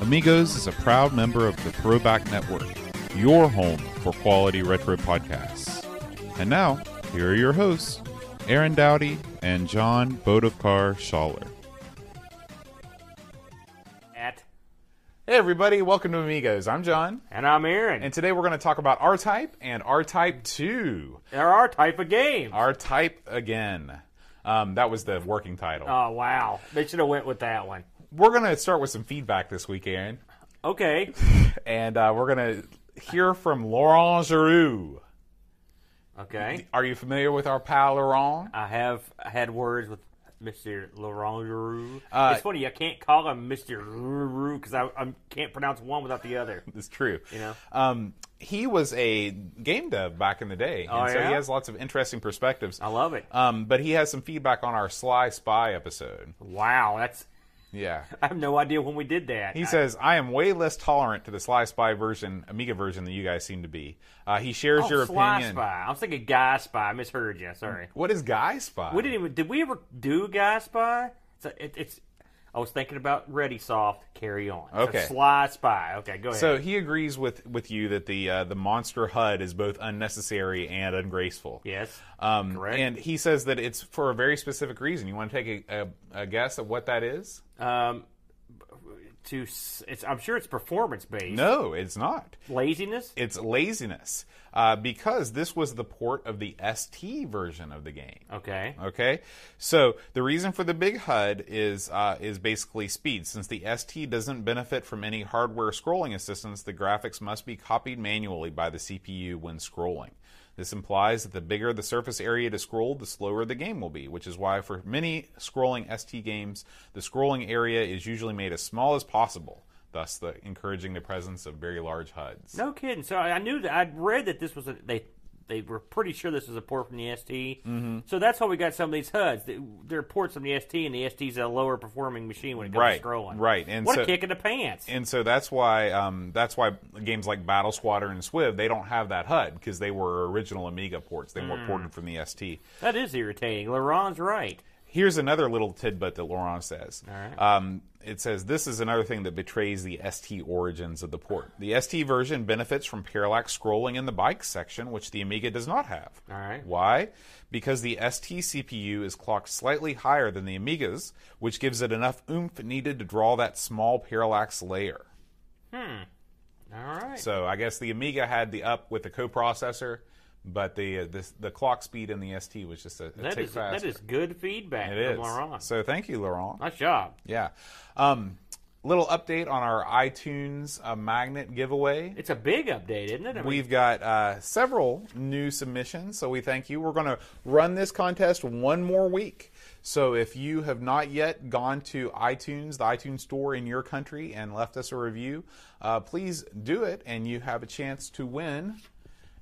Amigos is a proud member of the Throwback Network, your home for quality retro podcasts. And now, here are your hosts, Aaron Dowdy and John Bodovkar Schaller. At Hey everybody, welcome to Amigos. I'm John, and I'm Aaron. and today we're going to talk about R-Type and R-Type 2. there are type again. R-Type again. Um, that was the working title. oh wow, they should have went with that one. We're going to start with some feedback this week, Aaron, Okay, and uh, we're going to hear from Laurent Giroux. okay. Are you familiar with our pal Laurent? I have had words with Mr. Laurent Leroux. Uh, it's funny, I can't call him Mr. Leroux because I, I can't pronounce one without the other. It's true. You know? um, he was a game dev back in the day, Oh, and so yeah? he has lots of interesting perspectives. I love it. Um, but he has some feedback on our Sly Spy episode. Wow, that's. Yeah. I have no idea when we did that. He I- says, I am way less tolerant to the Sly Spy version, Amiga version, than you guys seem to be. Uh, he shares oh, your Sly opinion. Spy. I was thinking Guy Spy. I misheard you. Sorry. What is Guy Spy? We didn't even. Did we ever do Guy Spy? It's. A, it, it's I was thinking about Ready Soft. Carry on. Okay. Sly Spy. Okay, go ahead. So he agrees with, with you that the uh, the monster HUD is both unnecessary and ungraceful. yes. Um, Correct. And he says that it's for a very specific reason. You want to take a, a, a guess at what that is? Um, to it's. I'm sure it's performance based. No, it's not. Laziness. It's laziness uh, because this was the port of the ST version of the game. Okay. Okay, so the reason for the big HUD is uh, is basically speed. Since the ST doesn't benefit from any hardware scrolling assistance, the graphics must be copied manually by the CPU when scrolling. This implies that the bigger the surface area to scroll, the slower the game will be, which is why for many scrolling ST games, the scrolling area is usually made as small as possible, thus the, encouraging the presence of very large HUDs. No kidding. So I knew that I'd read that this was a they. They were pretty sure this was a port from the ST. Mm-hmm. So that's how we got some of these HUDs. They- They're ports from the ST, and the ST's a lower performing machine when it comes Right, to scrolling. right. And what so- a kick in the pants. and so that's why um, that's why games like Battle Squadron and Swiv they don't have that HUD because they were original Amiga ports. They Hmm. were ported from the ST. that is irritating. Laurent's right. Here's another little tidbit that Laurent says. right. Um, it says this is another thing that betrays the ST origins of the port. The ST version benefits from parallax scrolling in the bike section, which the Amiga does not have. All right. Why? Because the ST CPU is clocked slightly higher than the Amiga's, which gives it enough oomph needed to draw that small parallax layer. Hmm. All right. So I guess the Amiga had the up with the coprocessor, but the uh, the, the clock speed in the ST was just a, a that is faster. is good feedback it is. from Laurent. So thank you, Laurent. Nice job. Yeah. Um, little update on our iTunes uh, magnet giveaway. It's a big update, isn't it? I mean, We've got uh, several new submissions, so we thank you. We're going to run this contest one more week. So if you have not yet gone to iTunes, the iTunes store in your country, and left us a review, uh, please do it, and you have a chance to win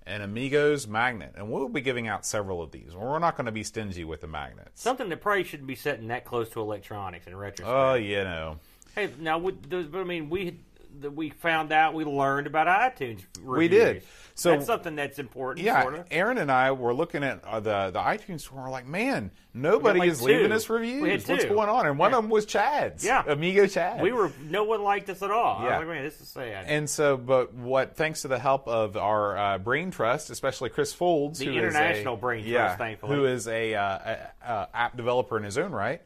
an Amigos magnet. And we'll be giving out several of these. We're not going to be stingy with the magnets. something that probably shouldn't be sitting that close to electronics in retrospect. Oh, you know. Hey, now, would- I mean, we the- we found out, we learned about iTunes. Reviews. We did. So- that's something that's important. Yeah, sort of. Aaron and I were looking at uh, the the iTunes store. and We're like, man, nobody like is leaving two. us reviews. What's going on? And one Yeah. of them was Chad's. Yeah. Amigo Chad. we were no one liked us at all. I Yeah. was like, man, this is sad. And so, but what? Thanks to the help of our uh, brain trust, especially Chris Folds, The who is international a, brain trust, yeah, thankfully. who is a, uh, a, a app developer in his own right.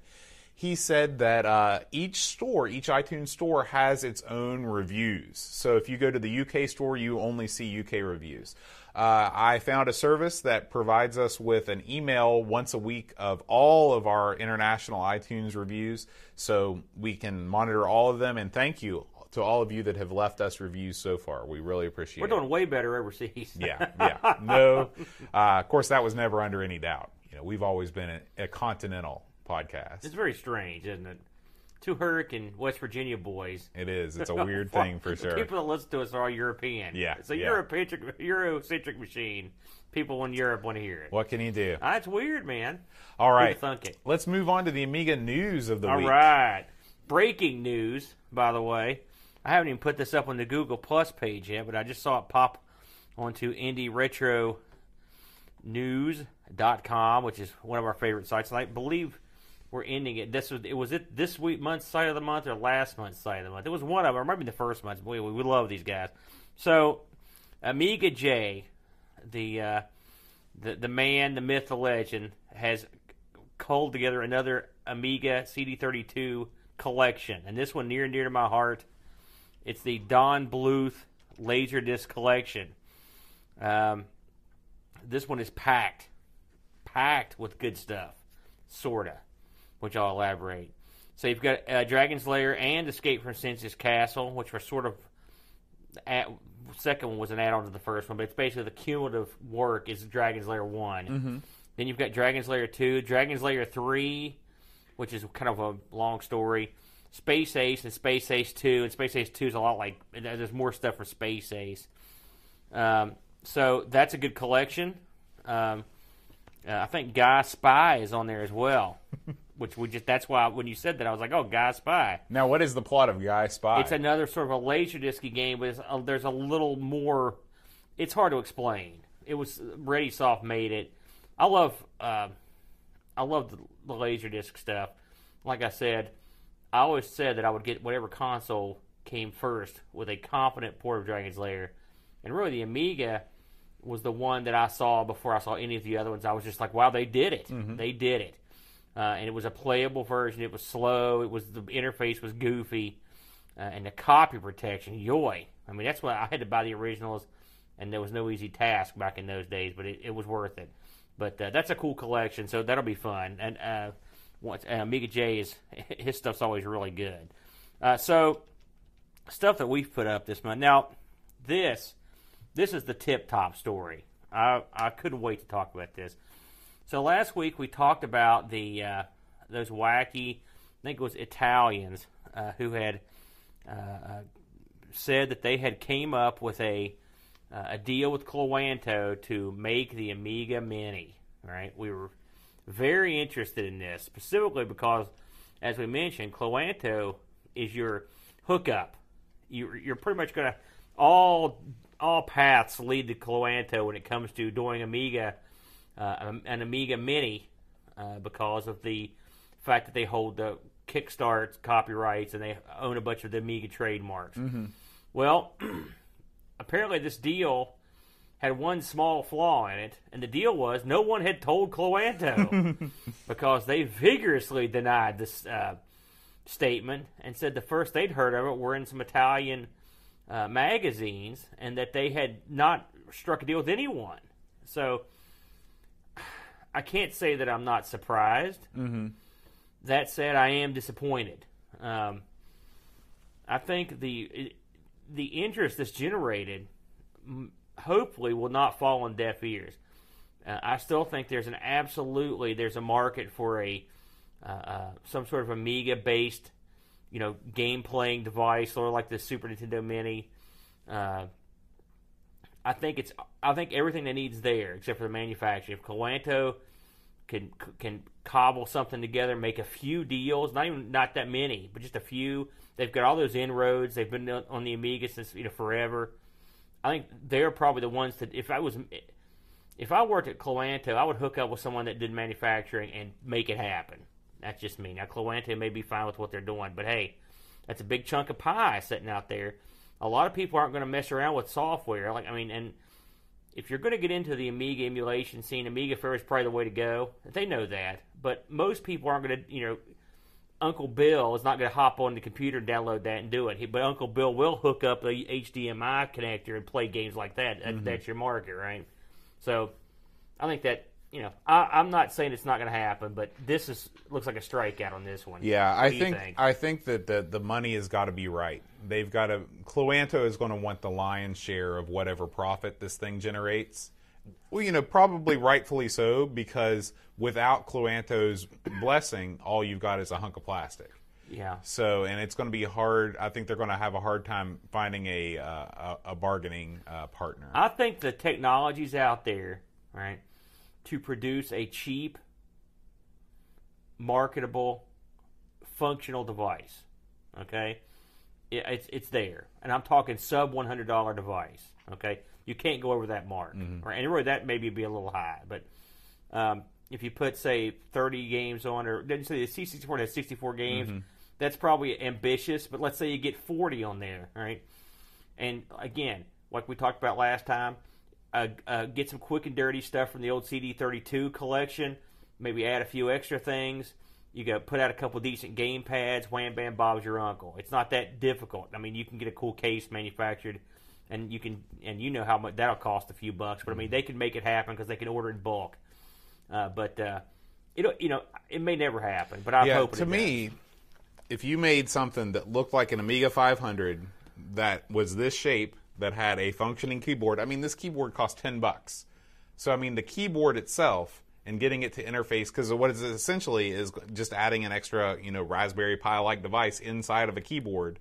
He said that uh, each store, each iTunes store, has its own reviews. So if you go to the UK store, you only see UK reviews. Uh, I found a service that provides us with an email once a week of all of our international iTunes reviews, so we can monitor all of them. And thank you to all of you that have left us reviews so far. We really appreciate it. we're it. doing way better overseas. Yeah, yeah. No, uh, of course, that was never under any doubt. You know, we've always been a, a continental podcast. it's very strange, isn't it? two Hurricane West Virginia boys. It is. It's a weird thing for sure. People that listen to us are all European. Yeah, It's a yeah. Eurocentric, Eurocentric machine. People in Europe want to hear it. What can you do? Ah, That's weird, man. All right. Thunk it? Let's move on to the Amiga news of the All week. right. Breaking news, by the way. I haven't even put this up on the Google Plus page yet, but I just saw it pop onto Indie Retro News.com, which is one of our favorite sites. And I believe we're ending it. This was it was it this week month's site of the month or last month's site of the month. It was one of them, or maybe the first month. We we love these guys. So Amiga J, the uh, the the man, the myth, the legend, has culled together another Amiga CD32 collection, and this one near and dear to my heart. It's the Don Bluth Laserdisc collection. Um, this one is packed, packed with good stuff, sorta, which I'll elaborate. So you've got uh, Dragon's Lair and Escape from Singe's Castle, which were sort of at, second one was an add-on to the first one, but it's basically the cumulative work is Dragon's Lair one. Then you've got Dragon's Lair two, Dragon's Lair three, which is kind of a long story. Space Ace and Space Ace two, and Space Ace two is a lot like there's more stuff for Space Ace. Um, so that's a good collection. Um, uh, I think Guy Spy is on there as well, which we just that's why when you said that I was like, oh, Guy Spy. Now, what is the plot of Guy Spy? It's another sort of a laserdisc game, but it's, uh, there's a little more. It's hard to explain. It was Ready Soft made it. I love, uh, I love the, the laserdisc stuff. Like I said, I always said that I would get whatever console came first with a competent port of Dragon's Lair, and really the Amiga was the one that I saw before I saw any of the other ones. I was just like, wow, they did it. They did it. Uh, and it was a playable version. It was slow. It was the interface was goofy, uh, and the copy protection, yoy! I mean, that's why I had to buy the originals, and there was no easy task back in those days, but it, it was worth it. But uh, that's a cool collection, so that'll be fun. And uh, once uh, Amiga J is his stuff's always really good. Uh, so stuff that we've put up this month. Now, this this is the tip top story. I I couldn't wait to talk about this. So last week we talked about the uh, those wacky, I think it was Italians uh, who had uh, uh, said that they had came up with a uh, a deal with Cloanto to make the Amiga Mini. Right, we were very interested in this specifically because, as we mentioned, Cloanto is your hookup. You're, you're pretty much going to all all paths lead to Cloanto when it comes to doing Amiga uh, an Amiga Mini uh, because of the fact that they hold the Kickstart copyrights and they own a bunch of the Amiga trademarks. Well, apparently this deal had one small flaw in it, and the deal was no one had told Cloanto because they vigorously denied this uh, statement and said the first they'd heard of it were in some Italian uh, magazines and that they had not struck a deal with anyone. So I can't say that I'm not surprised. Mm-hmm. That said, I am disappointed. Um, I think the the interest that's generated hopefully will not fall on deaf ears. Uh, I still think there's an absolutely there's a market for a uh, uh, some sort of Amiga based you know game playing device or like the Super Nintendo Mini. I think it's I think everything that needs there except for the manufacturing. If Cloanto can can cobble something together, make a few deals, not even not that many, but just a few. They've got all those inroads. They've been on the Amiga since you know forever. I think they're probably the ones that if I was if I worked at Cloanto, I would hook up with someone that did manufacturing and make it happen. That's just me. Now Cloanto may be fine with what they're doing, but hey, that's a big chunk of pie sitting out there. A lot of people aren't going to mess around with software. Like I mean, and if you're going to get into the Amiga emulation scene, Amiga Forever is probably the way to go. They know that, but most people aren't going to, you know, Uncle Bill is not going to hop on the computer and download that and do it. He, but Uncle Bill will hook up the HDMI connector and play games like that. that mm-hmm. That's your market, right? So, I think that you know, I, I'm not saying it's not going to happen, but this is looks like a strikeout on this one. Yeah, What I you think, I think that the the money has got to be right. They've got to. Cloanto is going to want the lion's share of whatever profit this thing generates. Well, you know, probably rightfully so because without Cloanto's blessing, all you've got is a hunk of plastic. Yeah. So, and it's going to be hard. I think they're going to have a hard time finding a uh, a, a bargaining uh, partner. I think the technology's out there, right, to produce a cheap, marketable, functional device. Okay, it, it's it's there, and I'm talking sub one hundred dollar device. Okay, you can't go over that mark, right? And really, that maybe be a little high, but um, if you put say thirty games on, or didn't say the C64 has sixty four games, that's probably ambitious. But let's say you get forty on there, right? And again, like we talked about last time, uh, uh, get some quick and dirty stuff from the old CD32 collection. Maybe add a few extra things. You go put out a couple decent game pads. Wham bam, Bob's your uncle. It's not that difficult. I mean, you can get a cool case manufactured, and you can and you know how much that'll cost a few bucks. But I mean, they can make it happen because they can order in bulk. Uh, but uh, it you know it may never happen. But I'm yeah, hoping to me, if you made something that looked like an Amiga 500 that was this shape that had a functioning keyboard, I mean, this keyboard cost 10 bucks. So I mean, the keyboard itself and getting it to interface because what it is essentially is just adding an extra, you know, Raspberry Pi like device inside of a keyboard.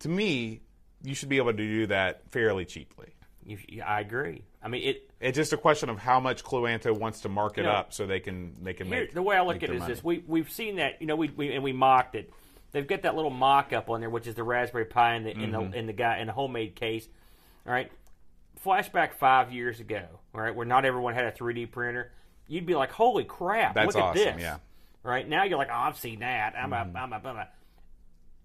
To me, you should be able to do that fairly cheaply. You, I agree. I mean, it It's just a question of how much Cloanto wants to mark it You know, up so they can they can Here, make the way I look at it is money. this: we we've seen that, you know, we, we and we mocked it. They've got that little mock-up on there, which is the Raspberry Pi in the in Mm-hmm. the in the guy in the homemade case. All right, flashback five years ago, all right, where not everyone had a 3D printer. You'd be like, "Holy crap! That's look at this!" yeah. Right now, you're like, "Oh, I've seen that. I'm a, I'm a, I'm a."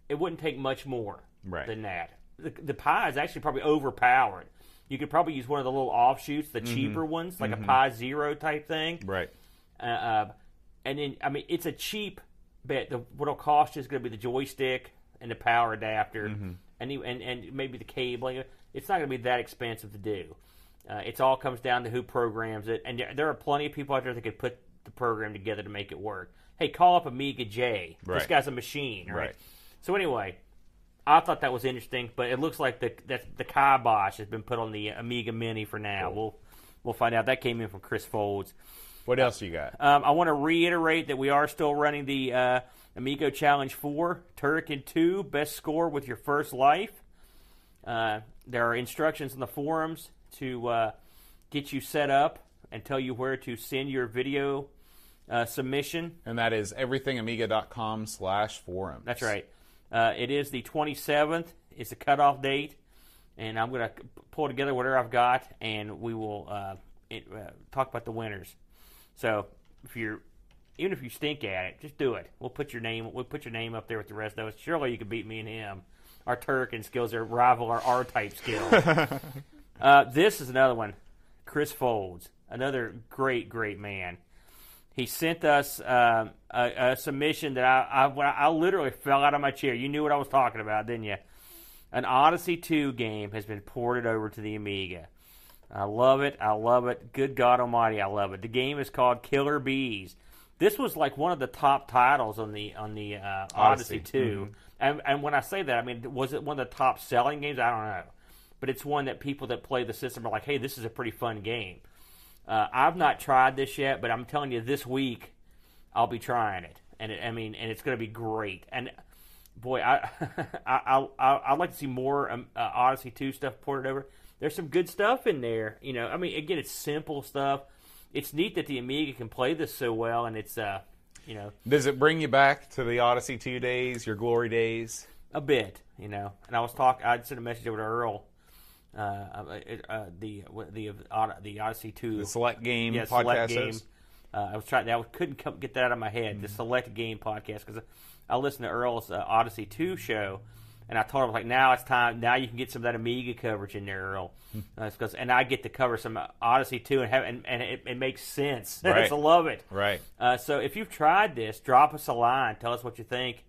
It wouldn't take much more Right. than that. The, the Pi is actually probably overpowered. You could probably use one of the little offshoots, the cheaper ones, like a Pi Zero type thing. right. Uh, uh, and then, I mean, it's a cheap bet. The, what'll cost you is going to be the joystick and the power adapter, and, the, and and maybe the cabling. It's not going to be that expensive to do. Uh, it all comes down to who programs it, and there, are plenty of people out there that could put the program together to make it work. Hey, call up Amiga J. This guy's a machine, right? Right. So anyway, I thought that was interesting, but it looks like the that the kibosh has been put on the Amiga Mini for now. We'll we'll find out. That came in from Chris Folds. What else you got? Um, I want to reiterate that we are still running the uh, Amigo Challenge 4, Turrican 2, best score with your first life. Uh, there are instructions in the forums to uh, get you set up and tell you where to send your video uh, submission. and that is everythingamiga.com slash forums. That's right. Uh, it is the 27th. It's the cutoff date, and I'm going to pull together whatever I've got, and we will uh, it, uh, talk about the winners. So if you're even if you stink at it, just do it. We'll put your name. We'll put your name up there with the rest of us. Surely you can beat me and him. Our Turrican skills are rival our R-type skills. uh, this is another one. Chris Folds, another great, great man. He sent us um, a, a submission that I, I I I literally fell out of my chair. You knew what I was talking about, didn't you? An Odyssey 2 game has been ported over to the Amiga. I love it. I love it. Good God Almighty, I love it. The game is called Killer Bees. This was like one of the top titles on the on the uh, Odyssey, Odyssey. 2. And and when I say that, I mean was it one of the top selling games? I don't know, but it's one that people that play the system are like, hey, this is a pretty fun game. Uh, I've not tried this yet, but I'm telling you, this week I'll be trying it, and it, I mean, and it's going to be great. And boy, I I I I'd like to see more um, uh, Odyssey two stuff ported over. There's some good stuff in there, you know. I mean, again, it's simple stuff. It's neat that the Amiga can play this so well, and it's uh, you know, Does it bring you back to the Odyssey 2 days, your glory days? a bit, you know. And I was talking. I sent a message over to Earl. Uh, uh, uh, the the the Odyssey two The Select Game yeah, podcast select game. Uh, I was trying. I couldn't come, get that out of my head. The select game podcast because I listened to Earl's uh, Odyssey two show, and I told him like now it's time. Now you can get some of that Amiga coverage in there, Earl. Uh, it's 'cause- and I get to cover some Odyssey two and have and, and it, it makes sense. Right. I love it. Right. Uh, so if you've tried this, drop us a line. Tell us what you think,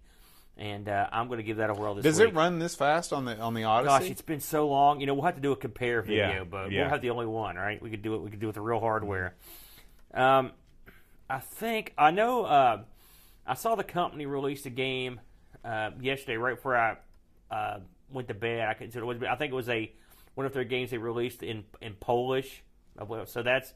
and uh, I'm going to give that a whirl this Does week. it run this fast on the on the Odyssey? Gosh, it's been so long. You know, we'll have to do a compare video, Yeah, but yeah. we'll have the only one, right? We could do it. We could do it with the real hardware. Um, I think I know. Uh, I saw the company release a game uh, yesterday, right before I uh, went to bed. I could, I think it was a one of their games they released in in Polish. Uh, So that's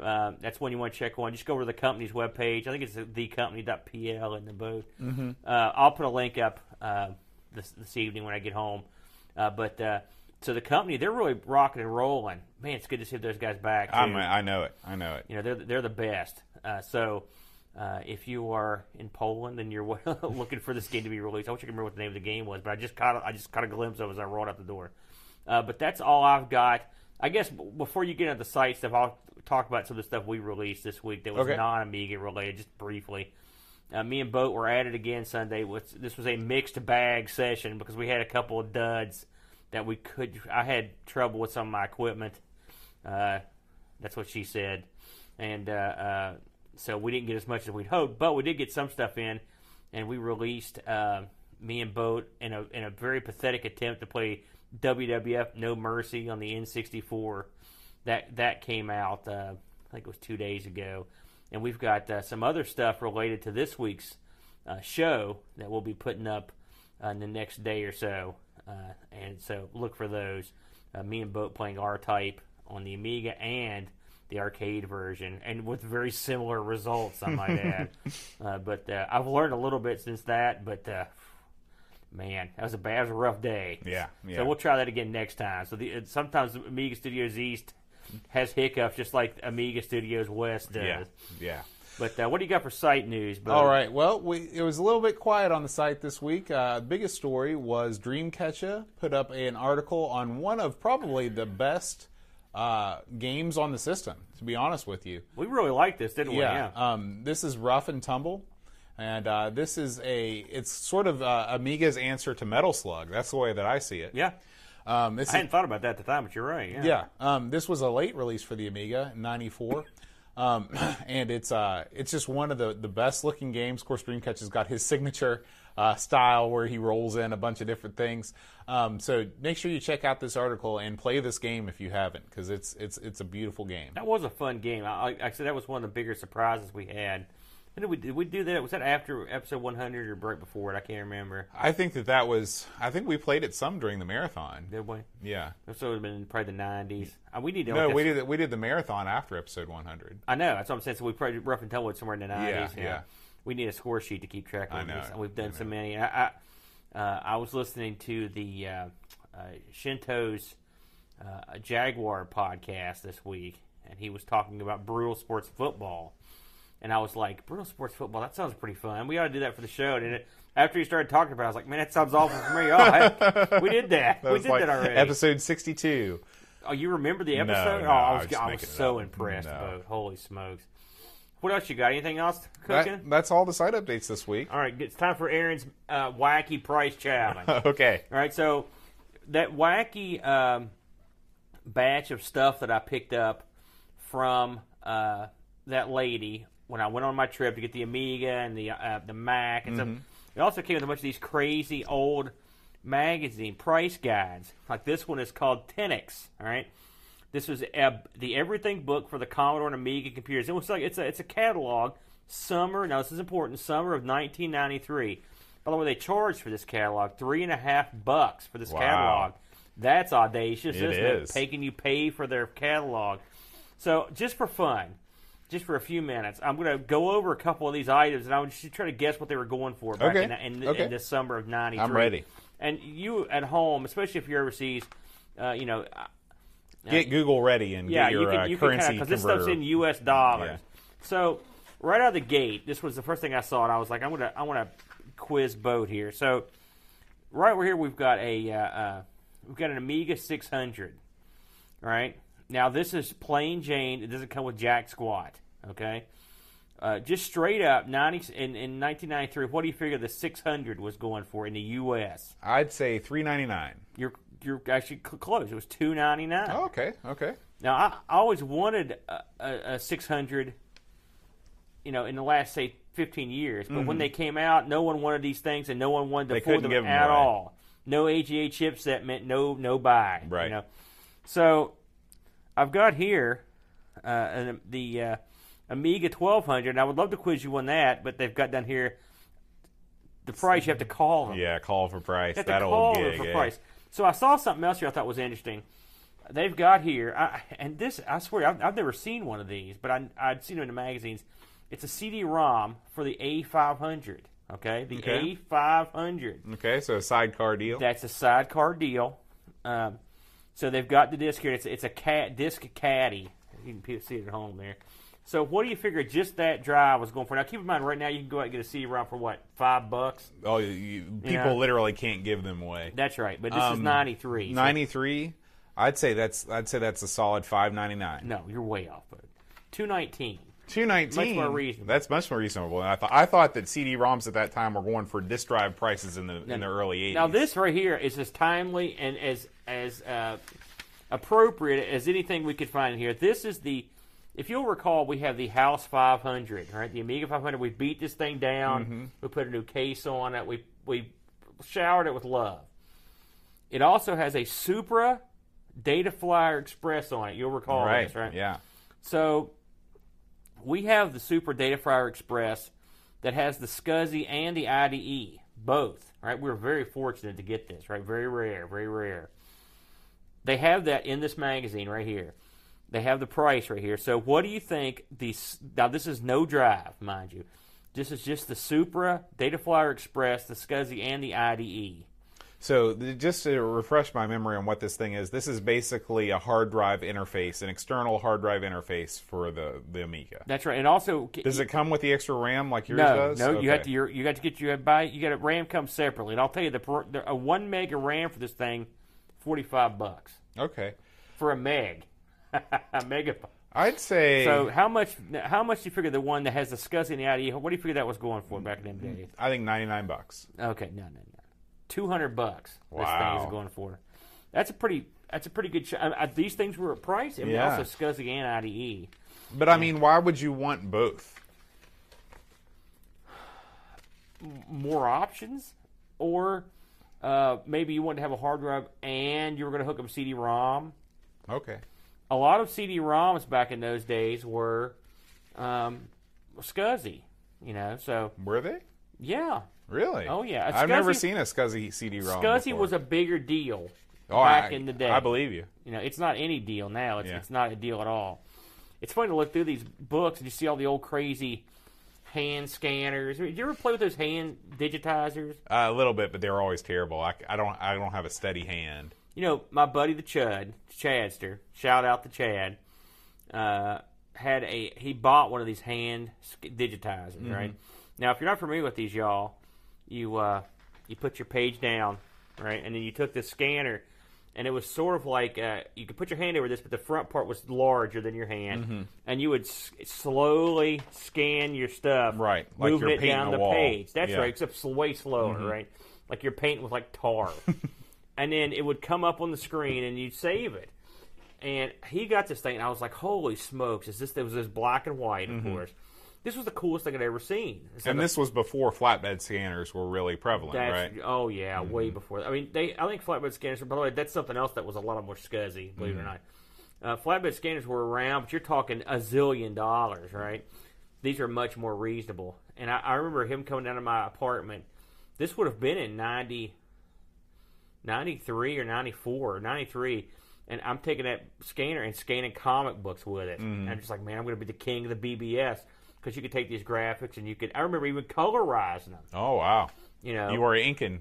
Uh, that's one you want to check on. Just go over to the company's webpage. I think it's thecompany.pl in the booth. Mm-hmm. Uh, I'll put a link up uh, this, this evening when I get home. Uh, but uh, so the company, they're really rocking and rolling. Man, it's good to see those guys back. I'm, I know it. I know it. You know, they're they're the best. Uh, so uh, if you are in Poland and you're looking for this game to be released, I wish I could remember what the name of the game was, but I just caught a, I just caught a glimpse of it as I rolled out the door. Uh, but that's all I've got. I guess before you get into the site stuff, I'll talk about some of the stuff we released this week that was Okay. non Amiga related, just briefly. Uh, me and Boat were at it again Sunday. This was a mixed bag session because we had a couple of duds that we could. I had trouble with some of my equipment. Uh, that's what she said, and uh, uh, so we didn't get as much as we'd hoped. But we did get some stuff in, and we released uh, me and Boat in a in a very pathetic attempt to play WWF No Mercy on the N64. That that came out. Uh, I think it was two days ago, and we've got uh, some other stuff related to this week's uh, show that we'll be putting up uh, in the next day or so. Uh, and so look for those. Me and Boat playing R Type on the Amiga and the arcade version, and with very similar results, I might add. Uh, but uh, I've learned a little bit since that. But uh, man, that was a bad, that was a rough day. Yeah, yeah. So we'll try that again next time. So the, sometimes Amiga Studios East has hiccups, just like Amiga Studios West does. yeah, yeah. But uh, what do you got for site news? Bo? All right. Well, we, it was a little bit quiet on the site this week. Uh, the biggest story was Dreamcatcher put up an article on one of probably the best uh, games on the system. To be honest with you, we really liked this, didn't we? yeah. Um, this is Rough and Tumble, and uh, this is a. It's sort of uh, Amiga's answer to Metal Slug. That's the way that I see it. yeah. Um, this I hadn't thought about that at the time, but you're right. Yeah. yeah, um, this was a late release for the Amiga, '94, um, and it's uh, it's just one of the, the best looking games. Of course, Dreamcatcher's got his signature uh, style where he rolls in a bunch of different things. Um, so make sure you check out this article and play this game if you haven't, because it's it's it's a beautiful game. That was a fun game. I, I- said that was one of the bigger surprises we had. When did we did we do that? Was that after episode 100 or right before it? I can't remember. I think that that was. I think we played it some during the marathon. Did we? Yeah. So it would have been probably the 90s. Uh, we to. No, we did we did the marathon after episode 100. I know. That's what I'm saying. So we probably rough and tumble somewhere in the 90s. Yeah, yeah. We need a score sheet to keep track of I know, these. And we've done so many. I, I, uh, I was listening to the uh, uh, Shinto's uh, Jaguar podcast this week, and he was talking about brutal sports football. And I was like, brutal sports football, that sounds pretty fun. We ought to do that for the show. And it, after he started talking about it, I was like, man, that sounds awful for me. Oh, heck, we did that. That we did like that already. Episode 62. Oh, you remember the episode? no, oh, I I was, was I was so up. impressed, No. Holy smokes. What else you got? Anything else That- cooking? that's all the site updates this week. All right, it's time for Aaron's uh, wacky price challenge. Okay. All right, so that wacky um, batch of stuff that I picked up from uh, that lady when I went on my trip to get the Amiga and the uh, the Mac and stuff. It also came with a bunch of these crazy old magazine price guides. Like this one is called Tenex. All right. This was the everything book for the Commodore and Amiga computers. It was like it's a it's a catalog. Summer. Now this is important. Summer of 1993. By the way, they charged for this catalog three and a half bucks for this Wow. catalog. That's audacious, It isn't is. it? Making you pay for their catalog. So just for fun, just for a few minutes, I'm going to go over a couple of these items, and I would just try to guess what they were going for back Okay. in, in, Okay. in the summer of '93. I'm ready. And you at home, especially if you're overseas, uh, you know, Get Google ready and yeah, get your you can uh, you can currency because this stuff's in U.S. dollars. Yeah. So right out of the gate, this was the first thing I saw, and I was like, I'm gonna I want to quiz boat here. So right over here, we've got a uh, uh, we've got an Amiga 600. Right now, this is plain Jane. It doesn't come with jack squat. Okay. Uh, just straight up, 90 in, in 1993. What do you figure the 600 was going for in the U.S.? I'd say 3.99. You're you're actually cl- close. It was 2.99. Oh, okay, okay. Now, I, I always wanted a, a, a 600, you know, in the last, say, 15 years. But when they came out, no one wanted these things and no one wanted to Mm-hmm. They afford couldn't them at away. all. No AGA chipset meant no no buy. Right. You know? So I've got here uh, the uh, Amiga 1200, and I would love to quiz you on that, but they've got down here the price you have to call them. Yeah, call for price. That old call gig. them for eh? price. So I saw something else here I thought was interesting. they've got here, I, and this I swear I've, I've never seen one of these, but I, I'd seen them in the magazines. It's a CD-ROM for the A500. Okay, the Okay. A500. Okay, so a sidecar deal. That's a sidecar deal. Um, so they've got the disc here. It's, it's a cat disc caddy. You can see it at home there. So what do you figure just that drive was going for? Now keep in mind, right now you can go out and get a CD-ROM for what five bucks. oh, you, you- people Yeah. literally can't give them away. That's right, but this is Um, ninety three. Ninety three. I'd say that's I'd say that's a solid five ninety nine. No, you're way off, bud. Two nineteen. Two nineteen. Much more reasonable. That's much more reasonable. I thought. I thought that CD-ROMs at that time were going for disk drive prices in the in the early eighties. Now this right here is as timely and as as uh, appropriate as anything we could find here. This is the, if you'll recall, we have the House 500, right? The Amiga 500. We beat this thing down. Mm-hmm. We put a new case on it. We we showered it with love. It also has a Supra Data Flyer Express on it. You'll recall right? this, right? Yeah. So we have the Supra Data Flyer Express that has the SCSI and the IDE, both. Right? We're very fortunate to get this. Right? Very rare. Very rare. They have that in this magazine right here. They have the price right here. So what do you think? The now this is no drive, mind you. This is just the Supra Data Flyer Express, the SCSI, and the. IDE. So just to refresh my memory on what this thing is, this is basically a hard drive interface, an external hard drive interface for the the Amiga. That's right. And also, Does it come with the extra RAM like yours No, does? no, you have to. You're, you got to get your buy. You got to RAM comes separately, and I'll tell you the, the a one meg of RAM for this thing, forty five bucks Okay. for a meg, a mega. I'd say So how much? How much do you figure the one that has the SCSI and the IDE? What do you figure that was going for back in the day? I think 99 bucks. Okay, no, no, no, two hundred bucks. This thing Wow. is going for. That's a pretty. That's a pretty good. Sh- I, I, these things were at price. I mean, Yeah. also SCSI and IDE. But I mean, why would you want both? more options, or uh, maybe you wanted to have a hard drive and you were going to hook up CD-ROM. Okay. A lot of CD-ROMs back in those days were um, SCSI, you know. So Were they? yeah, Really? Oh, yeah. A I've never seen a SCSI CD-ROM. SCSI before. was a bigger deal oh, back I, in the day. I believe you. You know, it's not any deal now. It's Yeah. it's not a deal at all. It's funny to look through these books and you see all the old crazy hand scanners. Did you ever play with those hand digitizers? Uh, a little bit, but they were always terrible. I, I don't. I don't have a steady hand. You know, my buddy the Chud, Chadster, shout out to Chad, uh, had a he bought one of these hand digitizers, right? Now, if you're not familiar with these, y'all, you uh, you put your page down, right, and then you took this scanner, and it was sort of like uh, you could put your hand over this, but the front part was larger than your hand, and you would s- slowly scan your stuff, Right, like moving you're it painting down the wall. page. That's Yeah. right, except way slower, right? Like you're painting with like tar and then it would come up on the screen and you'd save it. And he got this thing, and I was like, "Holy smokes! Is this?" It was this black and white, of course. This was the coolest thing I'd ever seen. So And this was before flatbed scanners were really prevalent, right? Mm-hmm. Oh yeah, way before. I mean, they. I think flatbed scanners. By the way, that's something else that was a lot more SCSI. Believe Mm-hmm. it or not, uh, flatbed scanners were around, but you're talking a zillion dollars, right? These are much more reasonable. And I, I remember him coming down to my apartment. This would have been in 90, 93 or 94 or 93. And I'm taking that scanner and scanning comic books with it. Mm-hmm. And I'm just like, man, I'm going to be the king of the BBS because you could take these graphics and you could. I remember even colorizing them. Oh wow, You know, you were inking.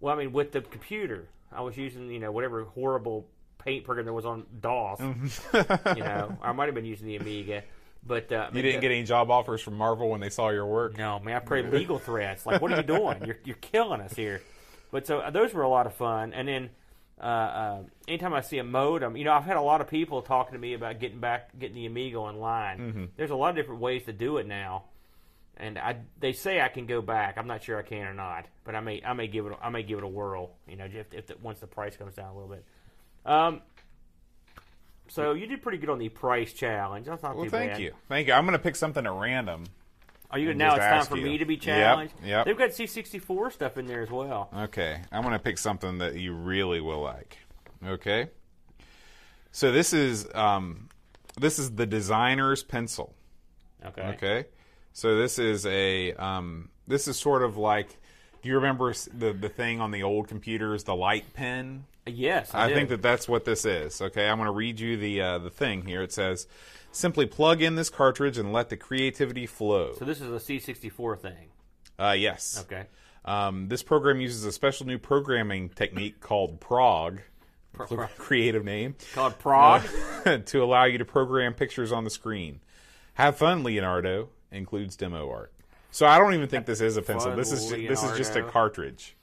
well, I mean, with the computer, I was using you know whatever horrible paint program there was on DOS. you know, I might have been using the Amiga, but uh, You didn't get any job offers from Marvel when they saw your work. No, man, I prayed legal threats. Like, what are you doing? You're you're killing us here. But so uh, those were a lot of fun. And then uh, uh, anytime I see a modem, you know, I've had a lot of people talking to me about getting back, getting the Amiga online. There's a lot of different ways to do it now. And I, they say I can go back. I'm not sure I can or not, but I may, I may give it, I may give it a whirl. You know, if, if the, once the price comes down a little bit. Um, so you did pretty good on the price challenge. That's not Well, thank bad. you, thank you. I'm going to pick something at random. Are you now? It's time for you. me to be Yep, challenged. yep. They've got C64 stuff in there as well. Okay, I'm going to pick something that you really will like. Okay, so this is um, this is the designer's pencil. Okay. Okay, so this is a um, this is sort of like. Do you remember the the thing on the old computers, the light pen? Yes, I, I think that that's what this is. Okay, I'm going to read you the uh, the thing here. It says, "Simply plug in this cartridge and let the creativity flow." So this is a C64 thing. Uh, yes. Okay. Um, this program uses a special new programming technique called Prog, Pro- creative name, Called Prague. to allow you to program pictures on the screen. Have fun, Leonardo. Includes demo art. So I don't even think this is a pencil. This is this is just a cartridge.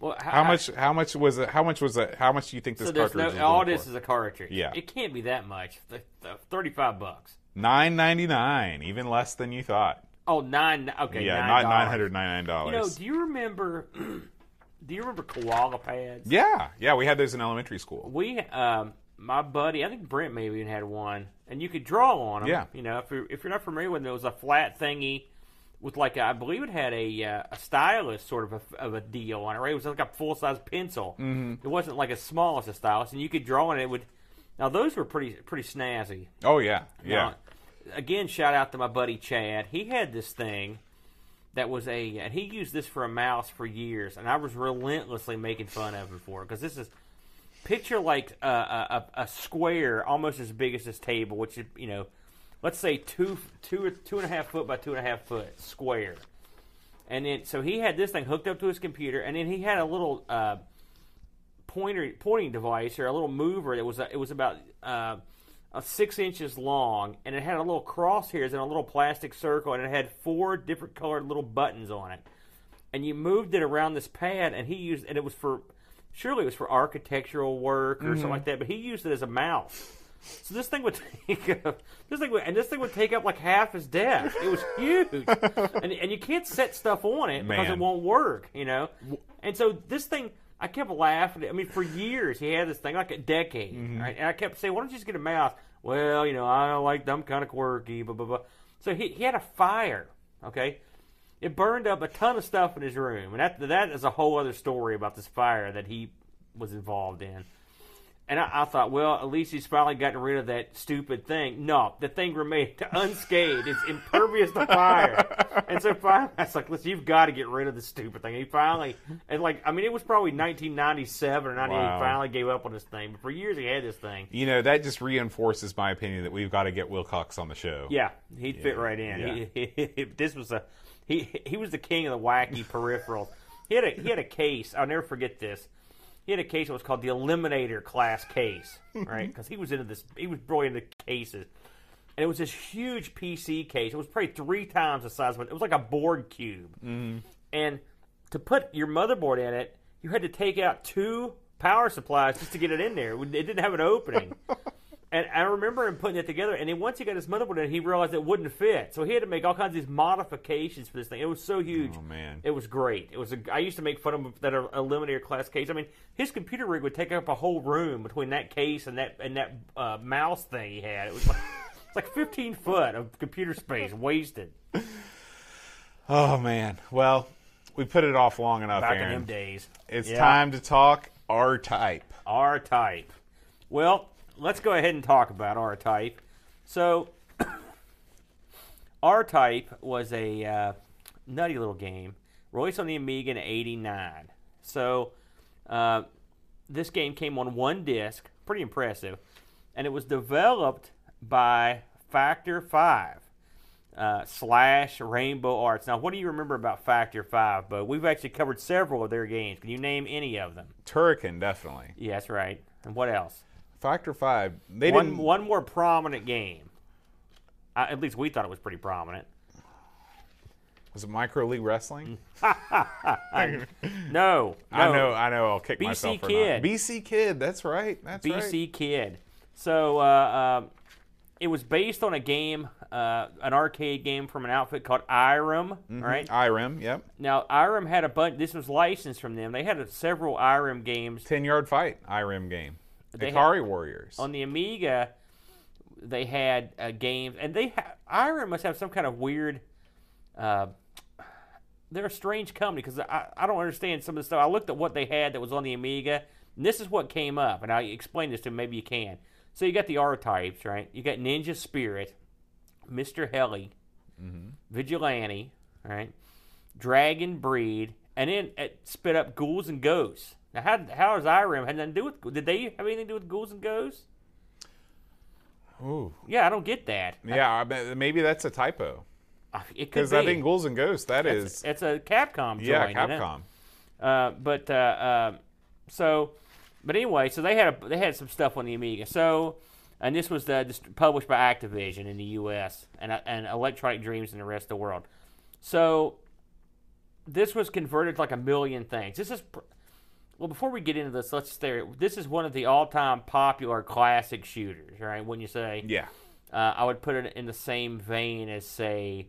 well, How much? How much was it? How much was it? How much do you think this So cartridge? no. is All this for? is a cartridge. Yeah. It can't be that much. Th- th- Thirty-five bucks. Nine ninety nine, even less than you thought. Oh, nine. Okay. yeah, nine not dollars. nine hundred ninety nine You know, dollars. do you remember? do you remember koala pads? yeah, yeah, we had those in elementary school. We, um, my buddy, I think Brent maybe even had one, and you could draw on them. Yeah. You know, if you're if you're not familiar with it, it was a flat thingy with like a, I believe it had a uh, a stylus sort of a, of a deal on it. Right? It was like a full size pencil. Mm-hmm. It wasn't like as small as a stylus, and you could draw on it. it would now those were pretty pretty snazzy. Oh yeah, yeah. Now, again, shout out to my buddy Chad. He had this thing that was a, and he used this for a mouse for years, and I was relentlessly making fun of him for it because this is picture like a, a, a square almost as big as this table, which you know, let's say two two or two and a half foot by two and a half foot square. And then, so he had this thing hooked up to his computer, and then he had a little uh, pointer pointing device or a little mover that was a, it was about uh, a six inches long, and it had a little crosshairs and a little plastic circle, and it had four different colored little buttons on it. And you moved it around this pad, and he used and it was for surely it was for architectural work or something like that, but he used it as a mouse. So this thing would take up, this thing would, and this thing would take up like half his desk. It was huge, and and you can't set stuff on it because Man. it won't work, you know. And so this thing, I kept laughing. I mean, for years he had this thing, like a decade, mm-hmm. right? And I kept saying, "Why don't you just get a mouse?" Well, you know, I like them kind of quirky, blah blah blah. So he he had a fire, okay. It burned up a ton of stuff in his room, and that that is a whole other story about this fire that he was involved in. And I, I thought, well, at least he's finally gotten rid of that stupid thing. No, the thing remained unscathed. It's impervious to fire. and so finally, I was like, listen, you've got to get rid of this stupid thing. He finally, and like, I mean, it was probably 1997 or 98. Wow. He finally gave up on this thing. But for years, he had this thing. You know that just reinforces my opinion that we've got to get Wilcox on the show. Yeah, he'd fit right in. He, he, this was a he. He was the king of the wacky peripherals. He had a he had a case. I'll never forget this. He had a case that was called the Eliminator class case, right? Because he was into this. He was really into cases, and it was this huge PC case. It was probably three times the size of it. It was like a board cube, mm-hmm. and to put your motherboard in it, you had to take out two power supplies just to get it in there. It didn't have an opening. And I remember him putting it together, and then once he got his motherboard in, he realized it wouldn't fit. So he had to make all kinds of these modifications for this thing. It was so huge. Oh, man. It was great. It was. A, I used to make fun of him that Eliminator class case. I mean, his computer rig would take up a whole room between that case and that and that uh, mouse thing he had. It was like it's like 15 foot of computer space wasted Oh man. Well, we put it off long enough, back in Aaron. them days. It's Yeah. time to talk R type. R type. Well, let's go ahead and talk about R type. So, R type was a uh, nutty little game, released on the Amiga in '89. So, uh, this game came on one disc, pretty impressive, and it was developed by Factor Five. Uh, slash Rainbow Arts. Now, what do you remember about Factor Five, But We've actually covered several of their games. Can you name any of them? Turrican, definitely. Yeah, that's right. And what else? Factor Five. They One didn't. one more prominent game. Uh, at least we thought it was pretty prominent. Was it Micro League Wrestling? No, no. I know. I know. I'll kick BC myself for Kid. not. BC Kid. That's right. That's right. BC Kid. So uh, um, it was based on a game, uh, an arcade game from an outfit called Irem, right? IREM. Yep. Now Irem had a bunch. This was licensed from them. They had a, several Irem games Ten yard fight. IREM game. Ikari Warriors. on the Amiga. They had uh, games, and they ha- Irem must have some kind of weird. Uh, they're a strange company because I, I don't understand some of the stuff. I looked at what they had that was on the Amiga, and this is what came up. And I explained this to maybe you can. So you got the R types, right? You got Ninja Spirit, Mister Heli, Vigilante, right? Dragon Breed, and then it spit up Ghouls and Ghosts. Now, how how does Irem had nothing to do with? Did they have anything to do with Ghouls and Ghosts? Ooh. Yeah, I don't get that. Yeah, I maybe that's a typo. It could Because be. I think Ghouls and Ghosts, that it's, is. it's a Capcom joint. Yeah? Capcom. Uh, but uh, uh, so, but anyway, so they had a, they had some stuff on the Amiga. So, and this was uh, dist- published by Activision in the U.S. and uh, and Electronic Dreams in the rest of the world. So, this was converted to like a million things. This is. Well, before we get into this, let's stay. This is one of the all-time popular classic shooters, right? When you say, Yeah. uh, I would put it in the same vein as, say,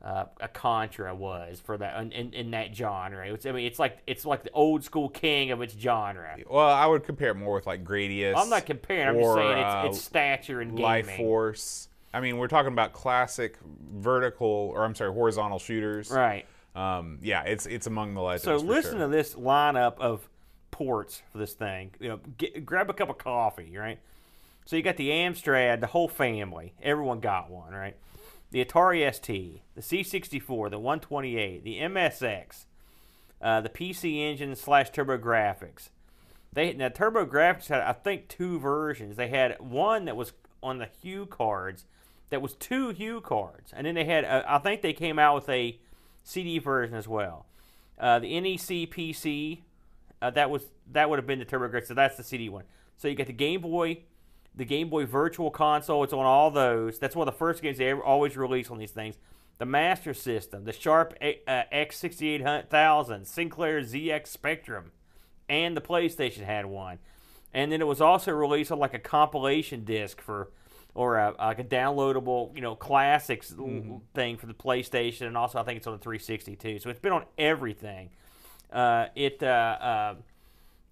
uh, a Contra was for that in, in, that genre. It's, I mean, it's like it's like the old school king of its genre. Well, I would compare it more with like Gradius. I'm not comparing. I'm just saying uh, it's, it's stature and gaming. Life Force. I mean, we're talking about classic vertical, or I'm sorry, horizontal shooters. Right. Um, yeah, it's it's among the legends. So listen sure. to this lineup of ports for this thing. You know, get, grab a cup of coffee, right? So you got the Amstrad, the whole family. Everyone got one, right? The Atari ST, the C64, the 128, the MSX, uh, the PC Engine slash TurboGrafx. They now TurboGrafx had I think two versions. They had one that was on the HuCards, that was two HuCards, and then they had uh, I think they came out with a CD version as well. Uh, the NEC PC, uh, that was that would have been the TurboGrafx. So that's the CD one. So you got the Game Boy, the Game Boy Virtual Console. It's on all those. That's one of the first games they ever always release on these things. The Master System, the Sharp A- uh, X68000, Sinclair ZX Spectrum, and the PlayStation had one. And then it was also released on like a compilation disc for, or a, like a downloadable, you know, classics l- thing for the PlayStation, and also I think it's on the 360 too. So it's been on everything. Uh, it uh, uh,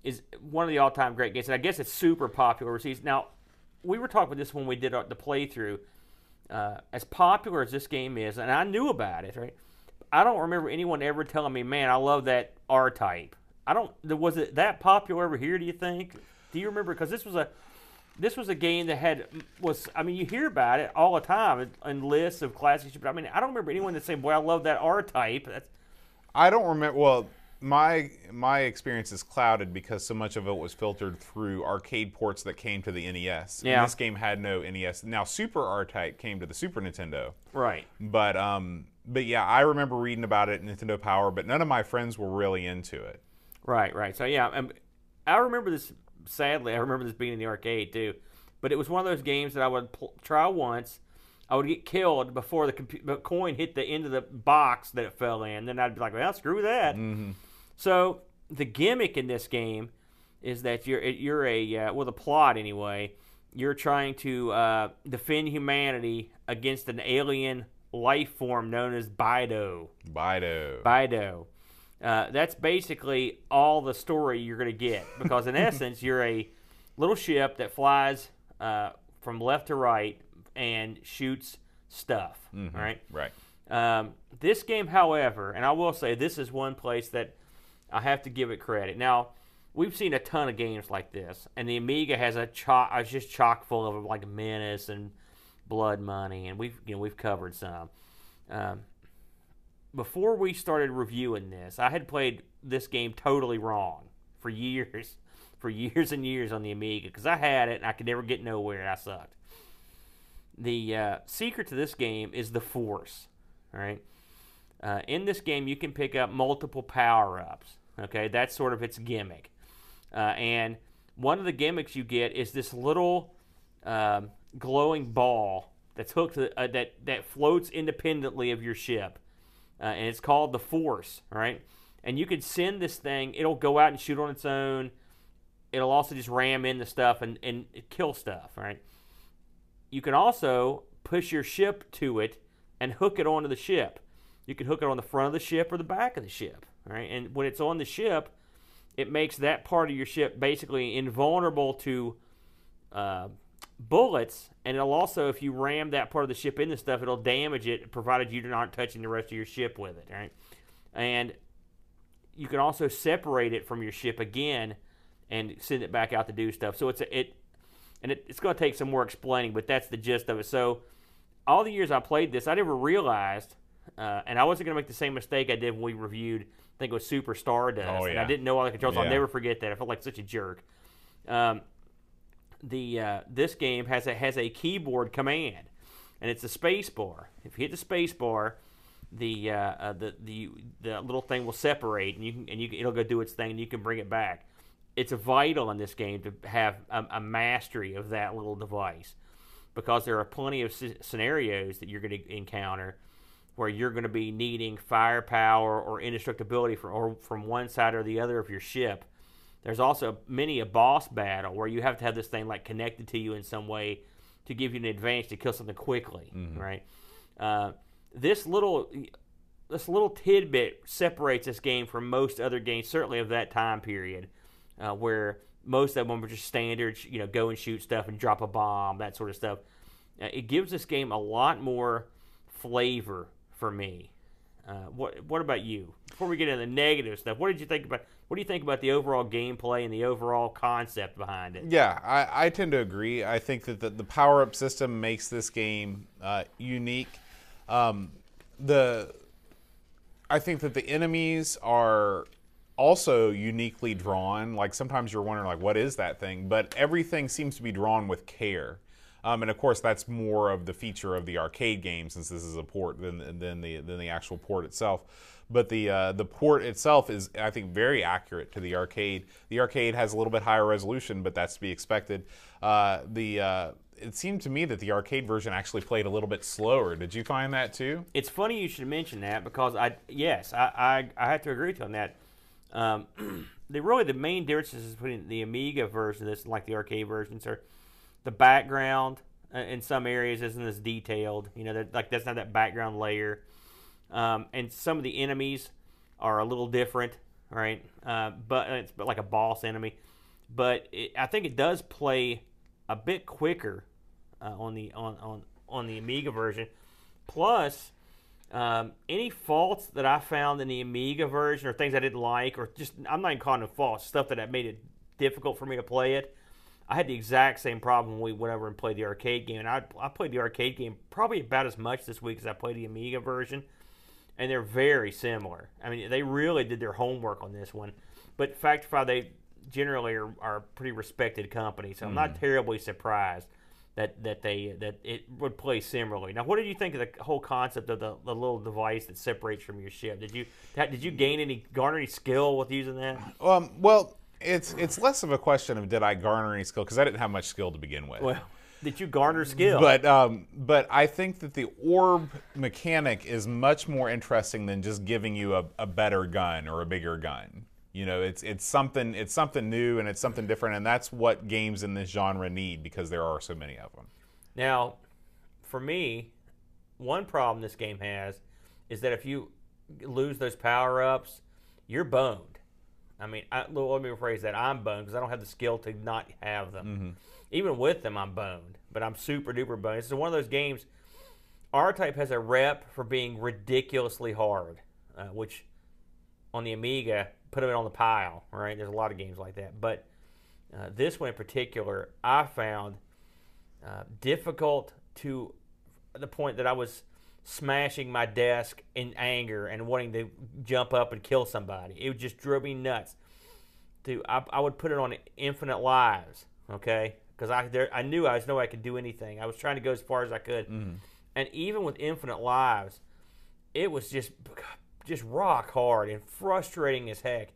is one of the all-time great games, and I guess it's super popular overseas. Now, we were talking about this when we did our, the playthrough. Uh, as popular as this game is, and I knew about it, right? I don't remember anyone ever telling me, "Man, I love that R type." I don't. Was it that popular over here? Do you think? Do you remember? Because this was a this was a game that had was. I mean, you hear about it all the time in, lists of classics, but I mean, I don't remember anyone that saying, "Boy, I love that R type." I don't remember. Well, my my experience is clouded because so much of it was filtered through arcade ports that came to the NES. Yeah. And this game had no NES. Now, Super R Type came to the Super Nintendo, right. but um, but yeah, I remember reading about it, Nintendo Power, but none of my friends were really into it. Right, right. So yeah, um, I remember this. Sadly, I remember this being in the arcade too. But it was one of those games that I would pl- try once. I would get killed before the, the coin hit the end of the box that it fell in. Then I'd be like, "Well, screw that." So the gimmick in this game is that you're you're a uh, well the plot anyway. You're trying to uh, defend humanity against an alien life form known as Bydo. Bydo. Bydo. Uh, that's basically all the story you're going to get because, in essence, you're a little ship that flies uh, from left to right and shoots stuff. all right. right. Um, this game, however, and I will say this is one place that I have to give it credit. Now, we've seen a ton of games like this, and the Amiga has a chock, it's just chock full of like Menace and Blood Money, and we've you know we've covered some. Um, before we started reviewing this, I had played this game totally wrong for years, for years and years on the Amiga because I had it and I could never get nowhere. and I sucked. The uh, secret to this game is the Force. All right. Uh, in this game, you can pick up multiple power ups. Okay, that's sort of its gimmick. Uh, and one of the gimmicks you get is this little um, glowing ball that's hooked to, uh, that that floats independently of your ship, uh, and it's called the Force. Right, and you can send this thing; it'll go out and shoot on its own. It'll also just ram into stuff and, and kill stuff. Right. You can also push your ship to it and hook it onto the ship. You can hook it on the front of the ship or the back of the ship. All right, and when it's on the ship, it makes that part of your ship basically invulnerable to uh, bullets, and it'll also, if you ram that part of the ship into stuff, it'll damage it, provided you're not touching the rest of your ship with it. Right, and you can also separate it from your ship again and send it back out to do stuff. So it's a, it, and it, it's going to take some more explaining, but that's the gist of it. So all the years I played this, I never realized, uh, and I wasn't going to make the same mistake I did when we reviewed I think it was Super Stardust. Oh, And. I didn't know all the controls. I'll never forget that. I felt like such a jerk. Um, the uh, this game has a has a keyboard command, and it's a space bar. If you hit the space bar, the uh, uh, the the the little thing will separate, and you can and you can, it'll go do its thing, and you can bring it back. It's vital in this game to have a, a mastery of that little device, because there are plenty of sce- scenarios that you're going to encounter where you're going to be needing firepower or indestructibility from or from one side or the other of your ship. There's also many a boss battle where you have to have this thing like connected to you in some way to give you an advantage to kill something quickly, right? Uh, this little this little tidbit separates this game from most other games, certainly of that time period, uh, where most of them were just standard, you know, go and shoot stuff and drop a bomb, that sort of stuff. Uh, it gives this game a lot more flavor for me. Uh, what What about you? Before we get into the negative stuff, what did you think about? What do you think about the overall gameplay and the overall concept behind it? Yeah, I, I tend to agree. I think that the, the power up system makes this game uh, unique. Um, the I think that the enemies are also uniquely drawn. Like sometimes you're wondering, like, what is that thing? But everything seems to be drawn with care. Um, and of course, that's more of the feature of the arcade game, since this is a port than than the than the actual port itself. But the uh, the port itself is, I think, very accurate to the arcade. The arcade has a little bit higher resolution, but that's to be expected. Uh, the uh, it seemed to me that the arcade version actually played a little bit slower. Did you find that too? It's funny you should mention that because I yes I I, I have to agree with you on that. Um, the really the main differences between the Amiga version of this and like the arcade versions are the background uh, in some areas isn't as detailed. You know, like that's not that background layer, um, and some of the enemies are a little different, right? Uh, but it's like a boss enemy. But it, I think it does play a bit quicker uh, on the on, on on the Amiga version. Plus, um, any faults that I found in the Amiga version, or things I didn't like, or just I'm not even calling them faults, stuff that made it difficult for me to play it. I had the exact same problem when we went over and played the arcade game. And I, I played the arcade game probably about as much this week as I played the Amiga version, and they're very similar. I mean, they really did their homework on this one. But Factor 5, they generally are, are a pretty respected company, so I'm not terribly surprised that, that they that it would play similarly. Now, what did you think of the whole concept of the, the little device that separates from your ship? Did you did you gain any garner any skill with using that? Um, well, it's it's less of a question of did I garner any skill because I didn't have much skill to begin with. Well, did you garner skill? But um, but I think that the orb mechanic is much more interesting than just giving you a, a better gun or a bigger gun. You know, it's it's something it's something new and it's something different, and that's what games in this genre need because there are so many of them. Now, for me, one problem this game has is that if you lose those power ups, you're boned. I mean, I, let me rephrase that. I'm boned because I don't have the skill to not have them. Even with them, I'm boned, but I'm super duper boned. It's one of those games. R Type has a rep for being ridiculously hard, uh, which on the Amiga put it on the pile. Right? There's a lot of games like that, but uh, this one in particular, I found uh, difficult to the point that I was smashing my desk in anger and wanting to jump up and kill somebody. It would just drove me nuts. To I, I would put it on infinite lives, okay? Because I there, I knew I was no way I could do anything. I was trying to go as far as I could, and even with infinite lives, it was just just rock hard and frustrating as heck.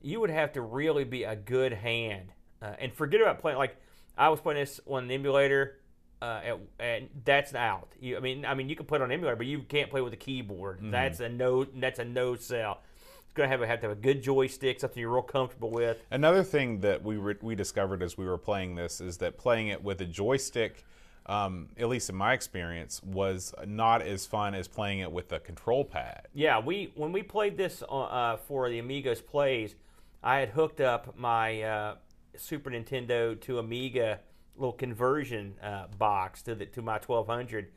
You would have to really be a good hand uh, and forget about playing. Like I was playing this on an emulator, uh, at, and that's out. You, I mean, I mean, you can play it on emulator, but you can't play with a keyboard. That's a no. That's a no sell. It's gonna have have to have a good joystick, something you're real comfortable with. Another thing that we re- we discovered as we were playing this is that playing it with a joystick, um, at least in my experience, was not as fun as playing it with a control pad. Yeah, we when we played this uh, uh, for the Amigos plays, I had hooked up my uh, Super Nintendo to Amiga little conversion uh, box to the to my 1200,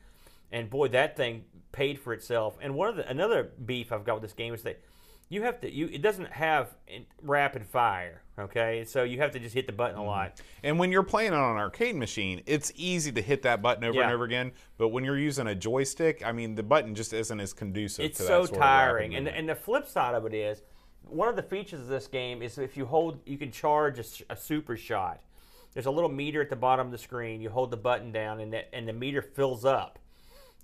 and boy, that thing paid for itself. And one of the another beef I've got with this game is that you have to you it doesn't have rapid fire, okay? So you have to just hit the button a lot. And when you're playing on an arcade machine, it's easy to hit that button over and over again. But when you're using a joystick, I mean, the button just isn't as conducive It's to that so tiring. And and the flip side of it is one of the features of this game is if you hold, you can charge a super shot. There's a little meter at the bottom of the screen. You hold the button down, and that, and the meter fills up,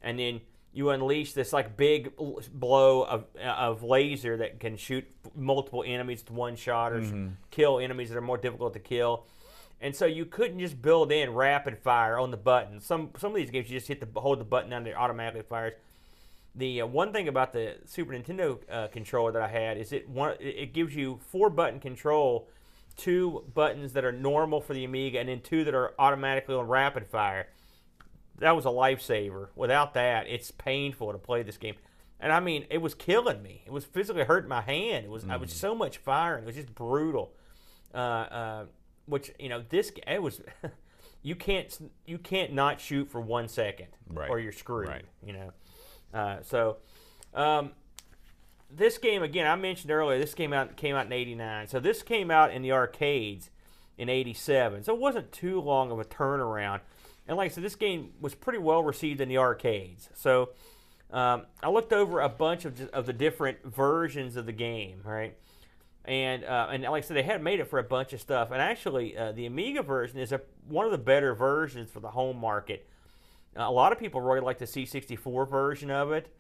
and then you unleash this like big blow of of laser that can shoot multiple enemies to one shot or s- kill enemies that are more difficult to kill. And so you couldn't just build in rapid fire on the button. Some some of these games you just hit the hold the button down and it automatically fires. The uh, one thing about the Super Nintendo uh, controller that I had is it one it it gives you four button control, two buttons that are normal for the Amiga, and then two that are automatically on rapid fire. That was a lifesaver. Without that, it's painful to play this game. And I mean, it was killing me. It was physically hurting my hand. It was I was so much firing. It was just brutal. Uh, uh, which you know, this it was. you can't you can't not shoot for one second, Right. or you're screwed. Right. You know. Uh, so, um, this game again, I mentioned earlier, this came out came out in '89. So this came out in the arcades in '87. So it wasn't too long of a turnaround. And like I said, this game was pretty well received in the arcades. So um, I looked over a bunch of, of the different versions of the game, right? And uh, and like I said, they had made it for a bunch of stuff. And actually, uh, the Amiga version is a, one of the better versions for the home market. Uh, a lot of people really like the C64 version of it.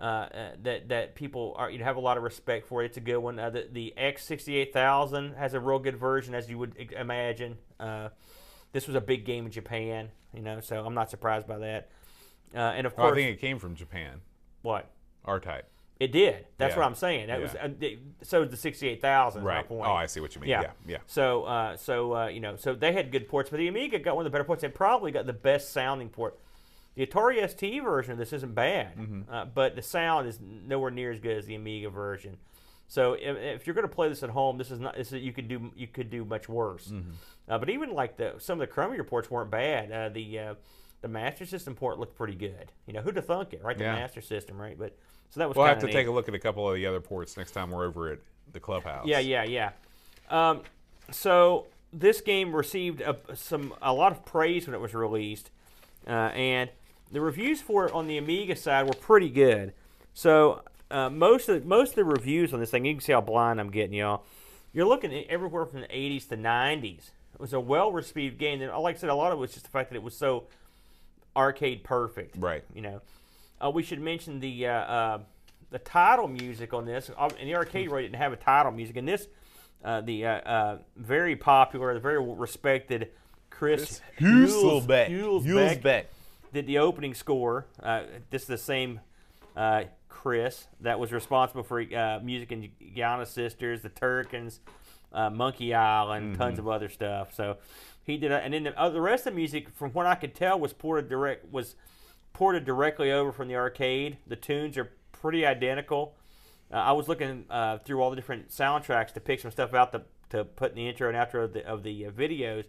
Uh, uh, that that people are you have a lot of respect for. It. It's a good one. Uh, the the X68000 has a real good version, as you would imagine. Uh, this was a big game in Japan, you know, so I'm not surprised by that. Uh, and of Well, course, I think it came from Japan. what R Type. it did. That's Yeah. what I'm saying. That was Yeah. uh, the- so the 68000. is my Right. point. Oh, I see what you mean. Yeah, Yeah. Yeah. So, uh, so uh, you know, so they had good ports, but the Amiga got one of the better ports. They probably got the best sounding port. The Atari ST version of this isn't bad, Mm-hmm. uh, but the sound is nowhere near as good as the Amiga version. So, if, if you're going to play this at home, this is not. This is, you could do you could do much worse. Mm-hmm. Uh, but even like the some of the Chromium ports weren't bad. Uh, the uh, the Master System port looked pretty good. You know, who'd have thunk it, right? The Yeah. Master System, right? But so that was. We'll have to neat. take a look at a couple of the other ports next time we're over at the clubhouse. Yeah, yeah, yeah. Um, so this game received a, some a lot of praise when it was released, uh, and the reviews for it on the Amiga side were pretty good. So uh, most of most of the reviews on this thing, you can see how blind I'm getting, y'all. You're looking at everywhere from the 80s to 90s. It was a well received game, and like I said, a lot of it was just the fact that it was so arcade perfect. Right. You know, uh, we should mention the uh, uh, the title music on this. Uh, In the arcade, right, didn't have a title music. In this, uh, the uh, uh, very popular, the very respected Chris. Hulsbeck Hulsbeck. Did the opening score. Uh, this is the same uh, Chris that was responsible for uh, music in Giana Sisters, the Turricans, uh, Monkey Island, and tons of other stuff. So he did, and then the, uh, the rest of the music, from what I could tell, was ported direct was ported directly over from the arcade. The tunes are pretty identical. Uh, I was looking uh, through all the different soundtracks to pick some stuff out to, to put in the intro and outro of the, of the uh, videos,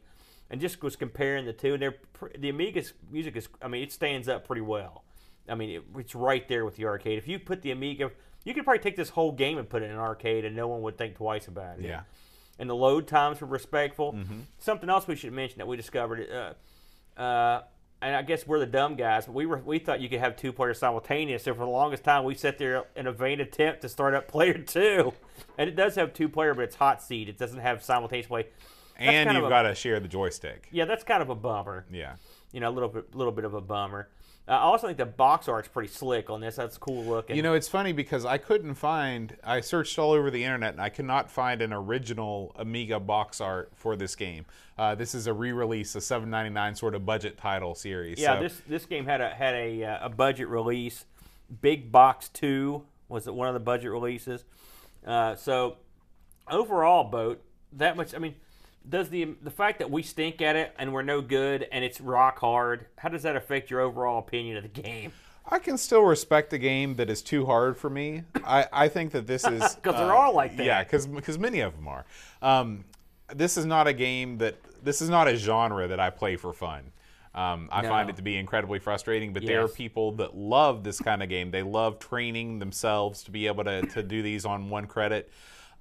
and just was comparing the two. And they're the Amiga's music is, I mean, it stands up pretty well. I mean, it, it's right there with the arcade. If you put the Amiga, you could probably take this whole game and put it in an arcade, and no one would think twice about it. Yeah. And the load times were respectful. Something else we should mention that we discovered. Uh, uh, and I guess we're the dumb guys, but we were we thought you could have two players simultaneous. So for the longest time, we sat there in a vain attempt to start up player two, and it does have two player, but it's hot seat. It doesn't have simultaneous play. And you've got to share the joystick. Yeah, that's kind of a bummer. Yeah. You know, a little bit, little bit of a bummer. Uh, I also think the box art's pretty slick on this. That's cool looking. You know, it's funny because I couldn't find. I searched all over the internet and I could not find an original Amiga box art for this game. Uh, this is a re-release, a 7.99 sort of budget title series. Yeah, so- this this game had a had a uh, a budget release. Big Box Two was one of the budget releases. Uh, so overall, boat that much. I mean, does the the fact that we stink at it and we're no good and it's rock hard? How does that affect your overall opinion of the game? I can still respect a game that is too hard for me. I, I think that this is 'Cause they're all like that. Yeah, because many of them are. Um, this is not a game that this is not a genre that I play for fun. Um, I find it to be incredibly frustrating, but there are people that love this kind of game. They love training themselves to be able to, to do these on one credit.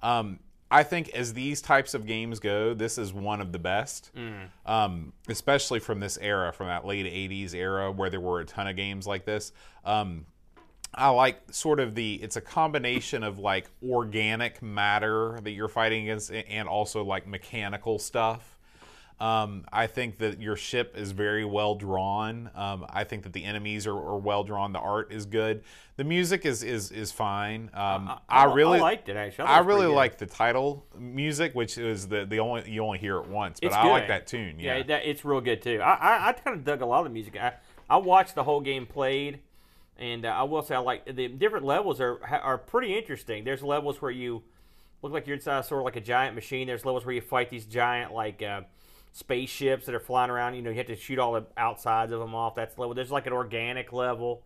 Um, I think as these types of games go, this is one of the best, Mm. um, especially from this era, from that late '80s era where there were a ton of games like this. Um, I like sort of the it's a combination of like organic matter that you're fighting against and also like mechanical stuff. Um, I think that your ship is very well drawn. Um, I think that the enemies are, are, well drawn. The art is good. The music is is is fine. Um, I, I, I, really I liked it actually. I, really like the title music, which is the the only you only hear it once, but It's I like that tune. Yeah, Yeah, that, it's real good too. I I, I kind of dug a lot of the music. I, I watched the whole game played, and uh, I will say I like the different levels are are pretty interesting. There's levels where you look like you're inside sort of like a giant machine. There's levels where you fight these giant like uh, spaceships that are flying around. You know, you have to shoot all the outsides of them off. That's level. There's like an organic level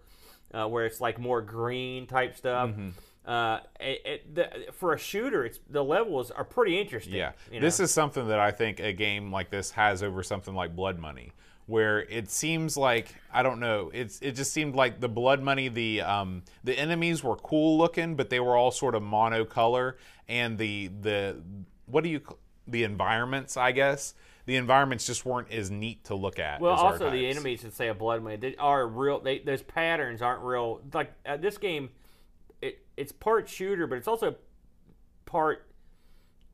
uh, where it's like more green type stuff. Mm-hmm. Uh, it, it, the, for a shooter, it's the levels are pretty interesting. Yeah, you this is something that I think a game like this has over something like Blood Money, where it seems like I don't know. It's it just seemed like the Blood Money, the um, the enemies were cool looking, but they were all sort of monocolor, and the the what do you the environments? I guess the environments just weren't as neat to look at. Well, also the enemies that say a blood money they are real. They, those patterns aren't real. Like uh, this game, it it's part shooter, but it's also part.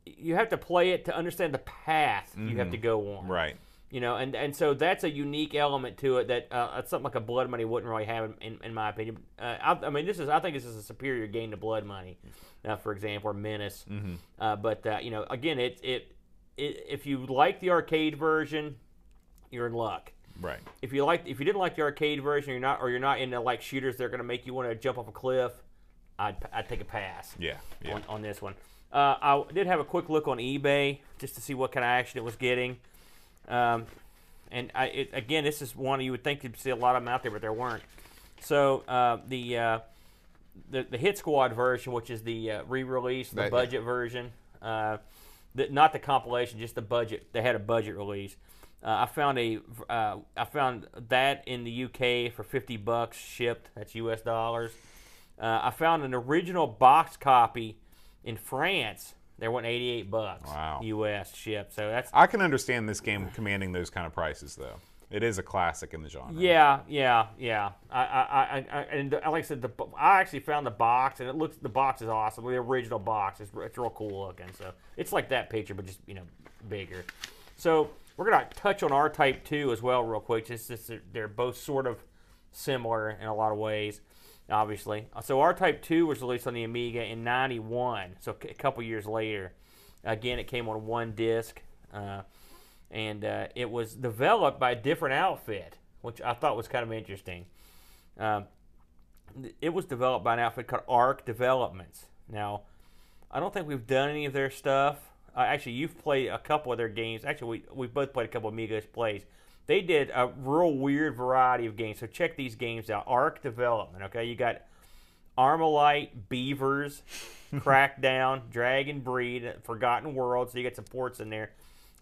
You have to play it to understand the path you have to go on. Mm-hmm. right. You know, and and so that's a unique element to it that uh, something like a Blood Money wouldn't really have, in, in my opinion. Uh, I, I mean, this is I think this is a superior game to Blood Money, uh, for example, or Menace. Mm-hmm. Uh, but uh, you know, again, it it if you like the arcade version, you're in luck. Right. If you like, if you didn't like the arcade version, you're not, or you're not into like shooters, they're going to make you want to jump off a cliff. I'd, I'd take a pass Yeah. Yeah. on, on this one. Uh, I did have a quick look on eBay just to see what kind of action it was getting. Um, and I, it, again, this is one you would think you'd see a lot of them out there, but there weren't. So uh, the, uh, the the Hit Squad version, which is the uh, re-release, the That- budget version, uh, the, not the compilation, just the budget. They had a budget release. Uh, I found a uh, I found that in the UK for fifty bucks shipped. That's U.S. dollars. Uh, I found an original box copy in France. They went eighty eight bucks. Wow. U.S. shipped. So that's I can understand this game commanding those kind of prices, though. It is a classic in the genre. Yeah, yeah, yeah. I, I, I, I and like I said, the I actually found the box, and it looks the box is awesome. The original box is it's real cool looking. So it's like that picture, but just you know bigger. So we're gonna touch on R Type Two as well, real quick. Just, they're both sort of similar in a lot of ways, obviously. So R Type Two was released on the Amiga in '91, so a couple years later. Again, it came on one disc. Uh, and uh, it was developed by a different outfit, which I thought was kind of interesting. Um, it was developed by an outfit called Arc Developments. Now, I don't think we've done any of their stuff. Uh, actually, you've played a couple of their games. Actually, we we both played a couple of Amigos plays. They did a real weird variety of games. So check these games out. Arc Development. Okay, you got Armalite, Beavers, Crackdown, Dragon Breed, Forgotten World. So you got some ports in there.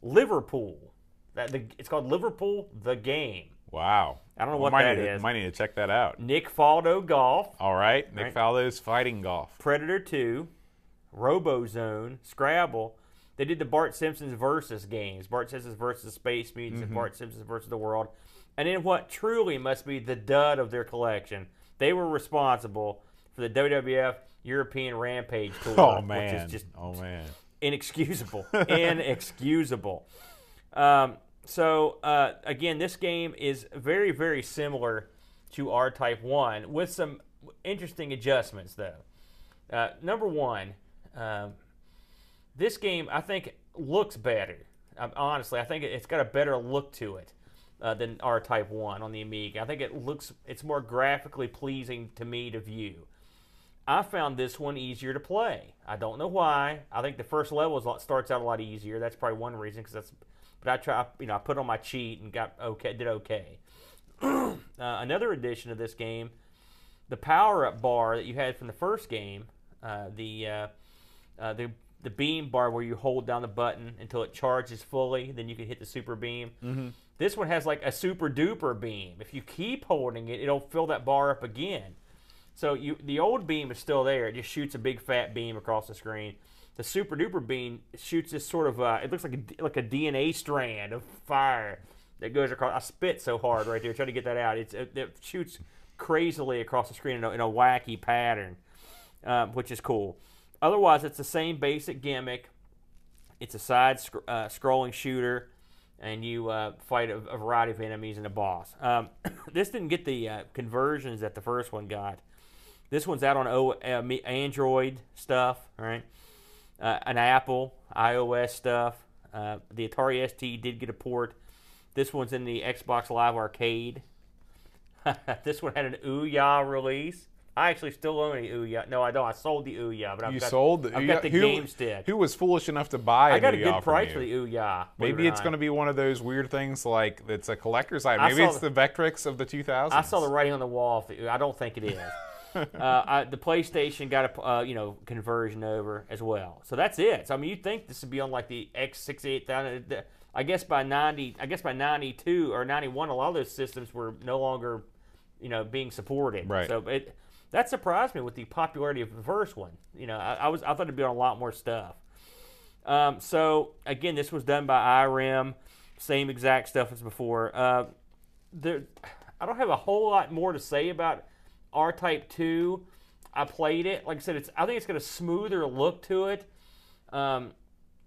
Liverpool. That the, it's called Liverpool the game. Wow. I don't know We what that need is. Might need to check that out. Nick Faldo Golf, All right. Nick Right. Faldo's fighting golf. Predator 2, RoboZone, Scrabble. They did the Bart Simpson's Versus games. Bart Simpson's versus Space Mutants and mm-hmm. Bart Simpson's versus the World. And in what truly must be the dud of their collection. They were responsible for the WWF European Rampage oh, Tour. Oh Which man. is just oh man. Inexcusable. inexcusable. Um, so uh, again, this game is very, very similar to R Type One with some interesting adjustments, though. Uh, number one, um, this game I think looks better. Um, honestly, I think it- it's got a better look to it uh, than R Type One on the Amiga. I think it looks it's more graphically pleasing to me to view. I found this one easier to play. I don't know why. I think the first level is, a lot- starts out a lot easier. That's probably one reason. Because that's, but I try, you know, I put on my cheat and got okay, did okay. uh, another addition to this game, the power up bar that you had from the first game, uh, the uh, uh, the the beam bar where you hold down the button until it charges fully, then you can hit the super beam. Mm-hmm. This one has like a super duper beam. If you keep holding it, it'll fill that bar up again. So you the old beam is still there. It just shoots a big fat beam across the screen. The super duper beam shoots this sort of uh, it looks like a like a DNA strand of fire that goes across. I spit so hard right there trying to get that out. It's it, it shoots crazily across the screen in a, in a wacky pattern, um, which is cool. Otherwise, it's the same basic gimmick. It's a side sc- uh, scrolling shooter, and you uh, fight a, a, variety of enemies and a boss. Um, this didn't get the uh, conversions that the first one got. This one's out on o- uh, Android stuff, right? Uh, an Apple iOS stuff. Uh, the Atari ST did get a port. This one's in the Xbox Live Arcade. this one had an Ouya release. I actually still own the Ouya. No, I don't. I sold the Ouya, but I've you got, sold the I've got the who, game stick. Who was foolish enough to buy? It? I got a Ouya good price for the Ouya. Maybe it's going to be one of those weird things like it's a collector's item. Maybe it's the- the Vectrex of the 2000s. I saw the writing on the wall. For the, I don't think it is. uh, I, the PlayStation got a uh, you know conversion over as well. So that's it. So I mean, you think this would be on like the X sixty eight thousand? I guess by ninety, I guess by ninety two or ninety one, a lot of those systems were no longer, you know, being supported. Right. So it that surprised me with the popularity of the first one. You know, I, I was I thought it'd be on a lot more stuff. Um, so again, this was done by Irem, same exact stuff as before. Uh, there, I don't have a whole lot more to say about R Type Two. I played it. Like I said, it's I think it's got a smoother look to it. Um,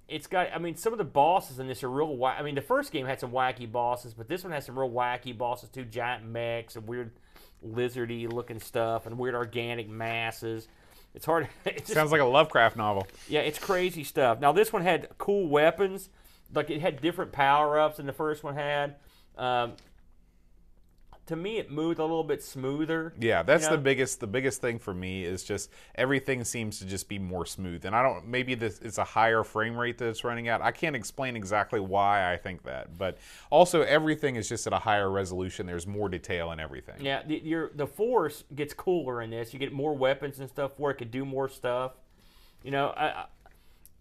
it's got. I mean, some of the bosses in this are real. I mean, the first game had some wacky bosses, but this one has some real wacky bosses too. Giant mechs and weird lizardy looking stuff and weird organic masses. It's hard. It's just, Sounds like a Lovecraft novel. yeah, it's crazy stuff. Now this one had cool weapons, like it had different power ups than the first one had. Um, to me, it moved a little bit smoother. Yeah, that's you know? the biggest the biggest thing for me is just everything seems to just be more smooth. And I don't maybe this it's a higher frame rate that it's running at. I can't explain exactly why I think that, but also everything is just at a higher resolution. There's more detail in everything. Yeah, the, your the force gets cooler in this. You get more weapons and stuff where it could do more stuff. You know, I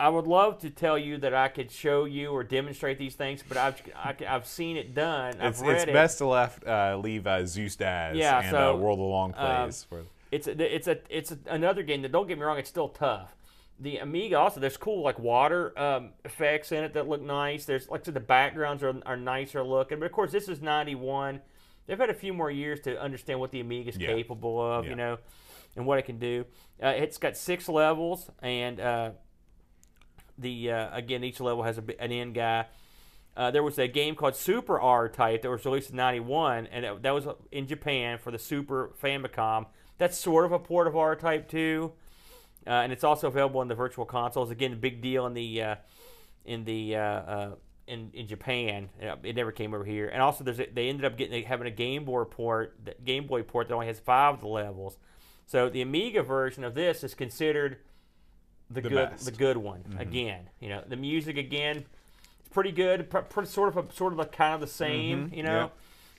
I- would love to tell you that I could show you or demonstrate these things, but I've I, have seen it done. It's, I've read it's it. best to left uh, leave uh, Zeus Daz Yeah, and so, uh, World of Long um, Plays. for, it's a, it's a it's a, another game that don't get me wrong, it's still tough. The Amiga also there's cool like water um, effects in it that look nice. There's like said, the backgrounds are, are nicer looking, but of course this is 91. They've had a few more years to understand what the Amiga's Yeah. capable of, Yeah. you know, and what it can do. Uh, it's got six levels, and uh, the uh, again each level has a, an end guy. Uh, there was a game called Super R Type that was released in '91, and it, that was in Japan for the Super Famicom. That's sort of a port of R Type 2, uh, and it's also available in the Virtual Consoles. Again, big deal in the uh, in the uh, uh, in in Japan. It never came over here. And also, there's a, they ended up getting having a Game Boy port, Game Boy port that only has five of the levels. So the Amiga version of this is considered the, The good best. the good one. Again, you know, the music again it's pretty good. Pr- pr- sort of a, sort of a, kind of the same. You know,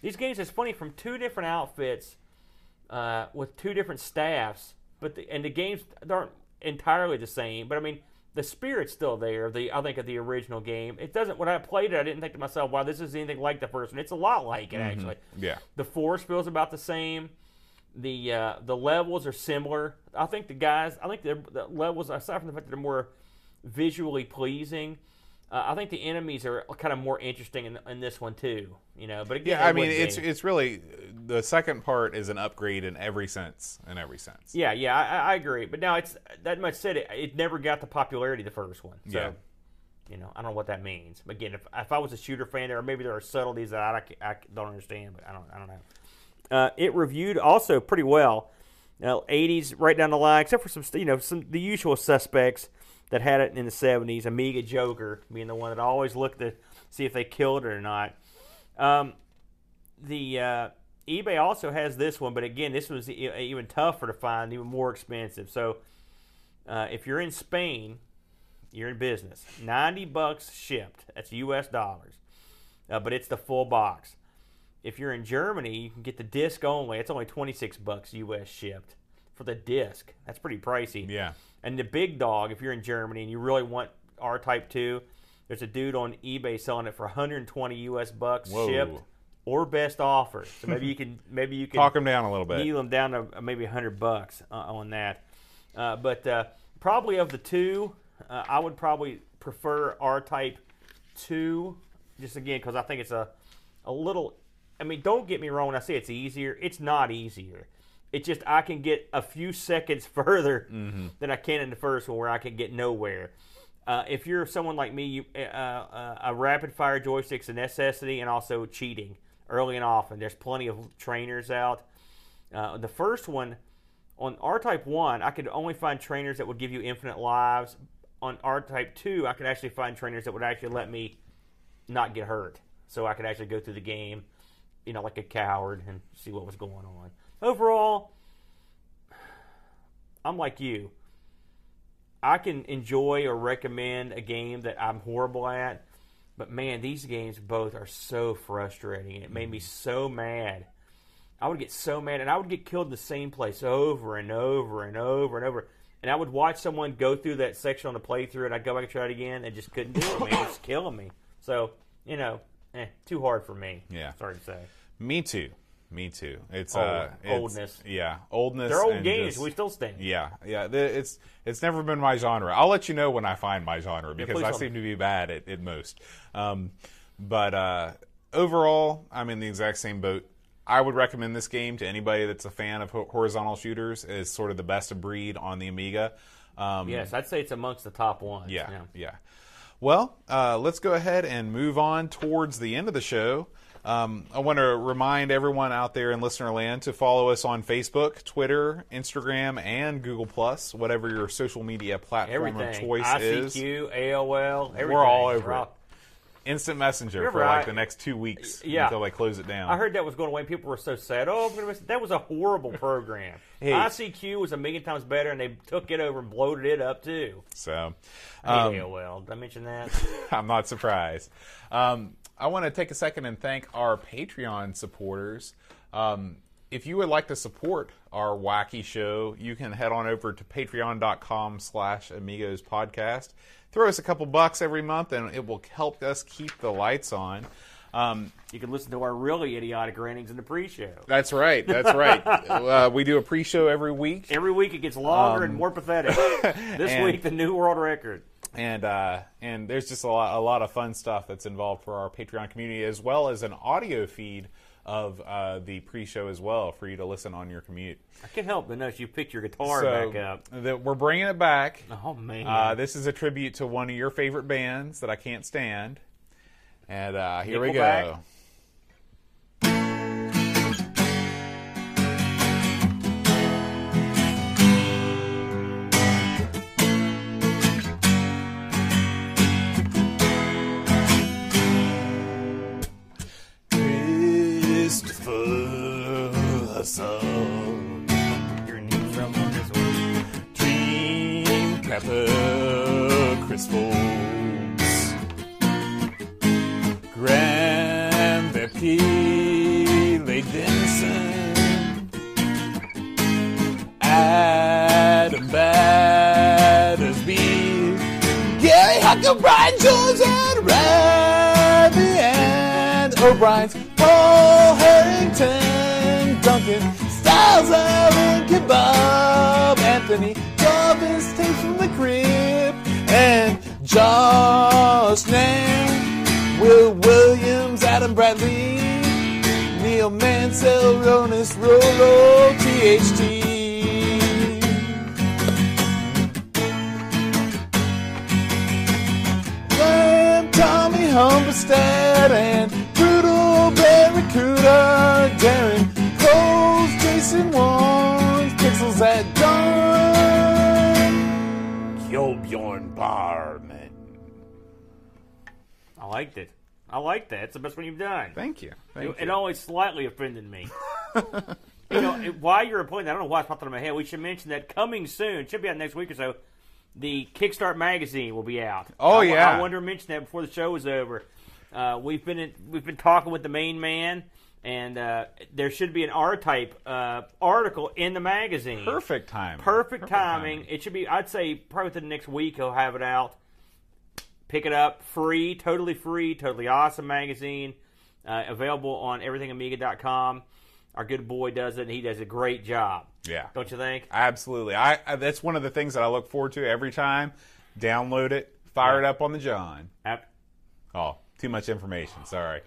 these games. It's funny from two different outfits uh, with two different staffs, but the, and the games aren't entirely the same. But I mean, the spirit's still there. The I think of the original game. It doesn't. When I played it, I didn't think to myself, "Wow, this is anything like the first one." It's a lot like it actually. yeah. The force feels about the same. The uh, the levels are similar. I think the guys. I think the, the levels, aside from the fact that they're more visually pleasing, uh, I think the enemies are kind of more interesting in, in this one too. You know, but again, Yeah, I mean it's be. it's really the second part is an upgrade in every sense. In every sense. Yeah, yeah, I, I- I agree. But now it's that much said. It, it never got the popularity the first one. So, Yeah. you know, I don't know what that means. But again, if, if I was a shooter fan, there or maybe there are subtleties that I, I don't understand. But I don't, I don't know. Uh, it reviewed also pretty well. Now, 80s right down the line, except for some, you know, some the usual suspects that had it in the 70s. Amiga Joker being the one that always looked to see if they killed it or not. Um, the uh, eBay also has this one, but again, this was even tougher to find, even more expensive. So, uh, if you're in Spain, you're in business. Ninety bucks shipped. That's U.S. dollars, uh, but it's the full box. If you're in Germany, you can get the disc only. It's only twenty six bucks U.S. shipped for the disc. That's pretty pricey. Yeah. And the big dog, if you're in Germany and you really want R Type 2, there's a dude on eBay selling it for 120 US bucks Whoa. shipped or best offer. So maybe you can maybe you can Talk them down a little bit. needle them down to uh, maybe 100 bucks uh, on that. Uh, but uh, probably of the two, uh, I would probably prefer R Type 2 just again because I think it's a a little. I mean, don't get me wrong. When I say it's easier, it's not easier. It's just I can get a few seconds further than I can in the first one, where I can get nowhere. Uh, if you're someone like me, you, uh, uh, a rapid fire joystick's a necessity, and also cheating early and often. There's plenty of trainers out. Uh, the first one on R Type One, I could only find trainers that would give you infinite lives. On R Type Two, I could actually find trainers that would actually let me not get hurt, so I could actually go through the game, you know, like a coward and see what was going on. Overall, I'm like you. I can enjoy or recommend a game that I'm horrible at, but man, these games both are so frustrating. It made me so mad. I would get so mad, and I would get killed in the same place over and over and over and over. And I would watch someone go through that section on the playthrough, and I'd go back and try it again, and just couldn't do it. Man, it's killing me. So you know, eh, too hard for me. Yeah. sorry to say. Me too. Me too. It's Old- uh, it's- oldness. Yeah, oldness. They're old games. just- we still stand. Yeah, yeah. It's it's never been my genre. I'll let you know when I find my genre because please I seem me. to be bad at, at most. Um, but uh, overall, I'm in the exact same boat. I would recommend this game to anybody that's a fan of horizontal shooters. It's sort of the best of breed on the Amiga. Um, Yes, I'd say it's amongst the top ones. yeah, yeah. Well, uh, let's go ahead and move on towards the end of the show. Um, I want to remind everyone out there in listener land to follow us on Facebook, Twitter, Instagram, and Google Plus, whatever your social media platform Everything. of choice is. ICQ, AOL, everything. We're all over it. Instant Messenger You're for like the next two weeks Yeah. until they close it down. I heard that was going away. People were so sad. Oh, I'm gonna miss it." that was a horrible program. Hey. ICQ was a million times better, and they took it over and bloated it up too. so. I um, hate AOL. Did I mention that? I'm not surprised. Um, I want to take a second and thank our Patreon supporters. Um, if you would like to support our wacky show, you can head on over to patreon.com slash amigos podcast. Throw us a couple bucks every month and it will help us keep the lights on. Um, you can listen to our really idiotic rantings in the pre-show. that's right. That's right. uh, we do a pre-show every week. Every week it gets longer and more pathetic. this Um, and- week, the new world record. And uh, and there's just a lot a lot of fun stuff that's involved for our Patreon community, as well as an audio feed of uh, the pre-show as well for you to listen on your commute. I can't help but notice you picked your guitar so back up. that we're bringing it back. Oh man, Uh, this is a tribute to one of your favorite bands that I can't stand, and uh, here we go. Christopher Hassan. your on this. Dream Capper, Chris Graham Bepke, Lade Denson, Adam Battersby, Gary Hucker, Brian Jones, and Ravi and O'Brien's, Harrington, Duncan, Styles, Allen, Kebab, Anthony, Jarvis, Tate from the Crib, and Josh Nang, Will Williams, Adam Bradley, Neil Mansell, Ronis, Rolo, THT. Tommy Humberstead, and Barracuda, Darren Coles, Jason Wands, Pixels at Dawn, Kjolbjorn Barman. I liked it. I like that. It's the best one you've done. Thank you. Thank It, it always slightly offended me. you know, it- while you're appointed, I don't know why it's popped into my head. We should mention that coming soon, should be out next week or so. The Kickstart magazine will be out. Oh, I, yeah. I wanted to mention that before the show was over. Uh, we've been in, we've been talking with the main man, and uh, there should be an R type uh, article in the magazine. Perfect timing. Perfect, timing. It should be. I'd say probably within the next week he'll have it out. Pick it up, free, totally free, totally awesome magazine. Uh, available on everythingamiga.com. Our good boy does it. and He does a great job. Yeah. Don't you think? Absolutely. I, I that's one of the things that I look forward to every time. Download it, fire it up on the John. Ap- Oh, too much information. Sorry.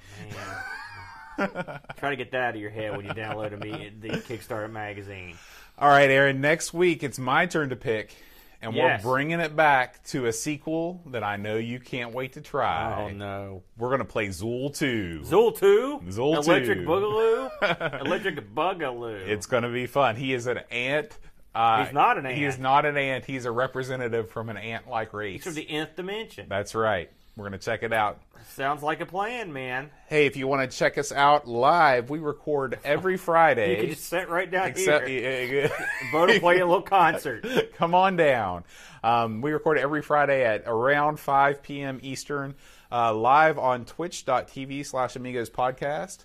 Try to get that out of your head when you download a, the Kickstarter magazine. All right, Aaron. Next week it's my turn to pick, and Yes. we're bringing it back to a sequel that I know you can't wait to try. Oh no. We're gonna play Zool Two. Zool 2? Zool Two. Electric 2. Boogaloo? Electric Boogaloo. It's gonna be fun. He is an ant. Uh, He's not an He is ant. not an ant. He's a representative from an ant-like race. From the nth dimension. That's right. We're gonna check it out. Sounds like a plan, man. Hey, if you want to check us out live, we record every Friday. You can just sit right down Except, here. Bo to play a little concert. come on down. Um, we record every Friday at around 5 p.m. Eastern, uh, live on twitch.tv slash amigos podcast.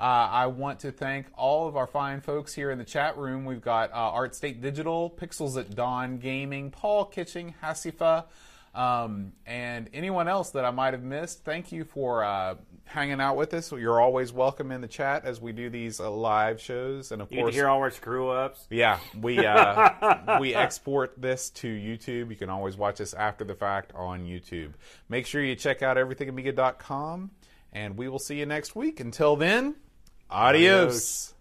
Uh, I want to thank all of our fine folks here in the chat room. We've got uh, Art State Digital, Pixels at Dawn Gaming, Paul Kitching, Hasifa, um, and anyone else that I might have missed. Thank you for uh, hanging out with us. You're always welcome in the chat as we do these uh, live shows. And of You course, hear all our screw ups. yeah, we uh, we export this to YouTube. You can always watch us after the fact on YouTube. Make sure you check out everythingamiga.com, and we will see you next week. Until then, adios. Adios.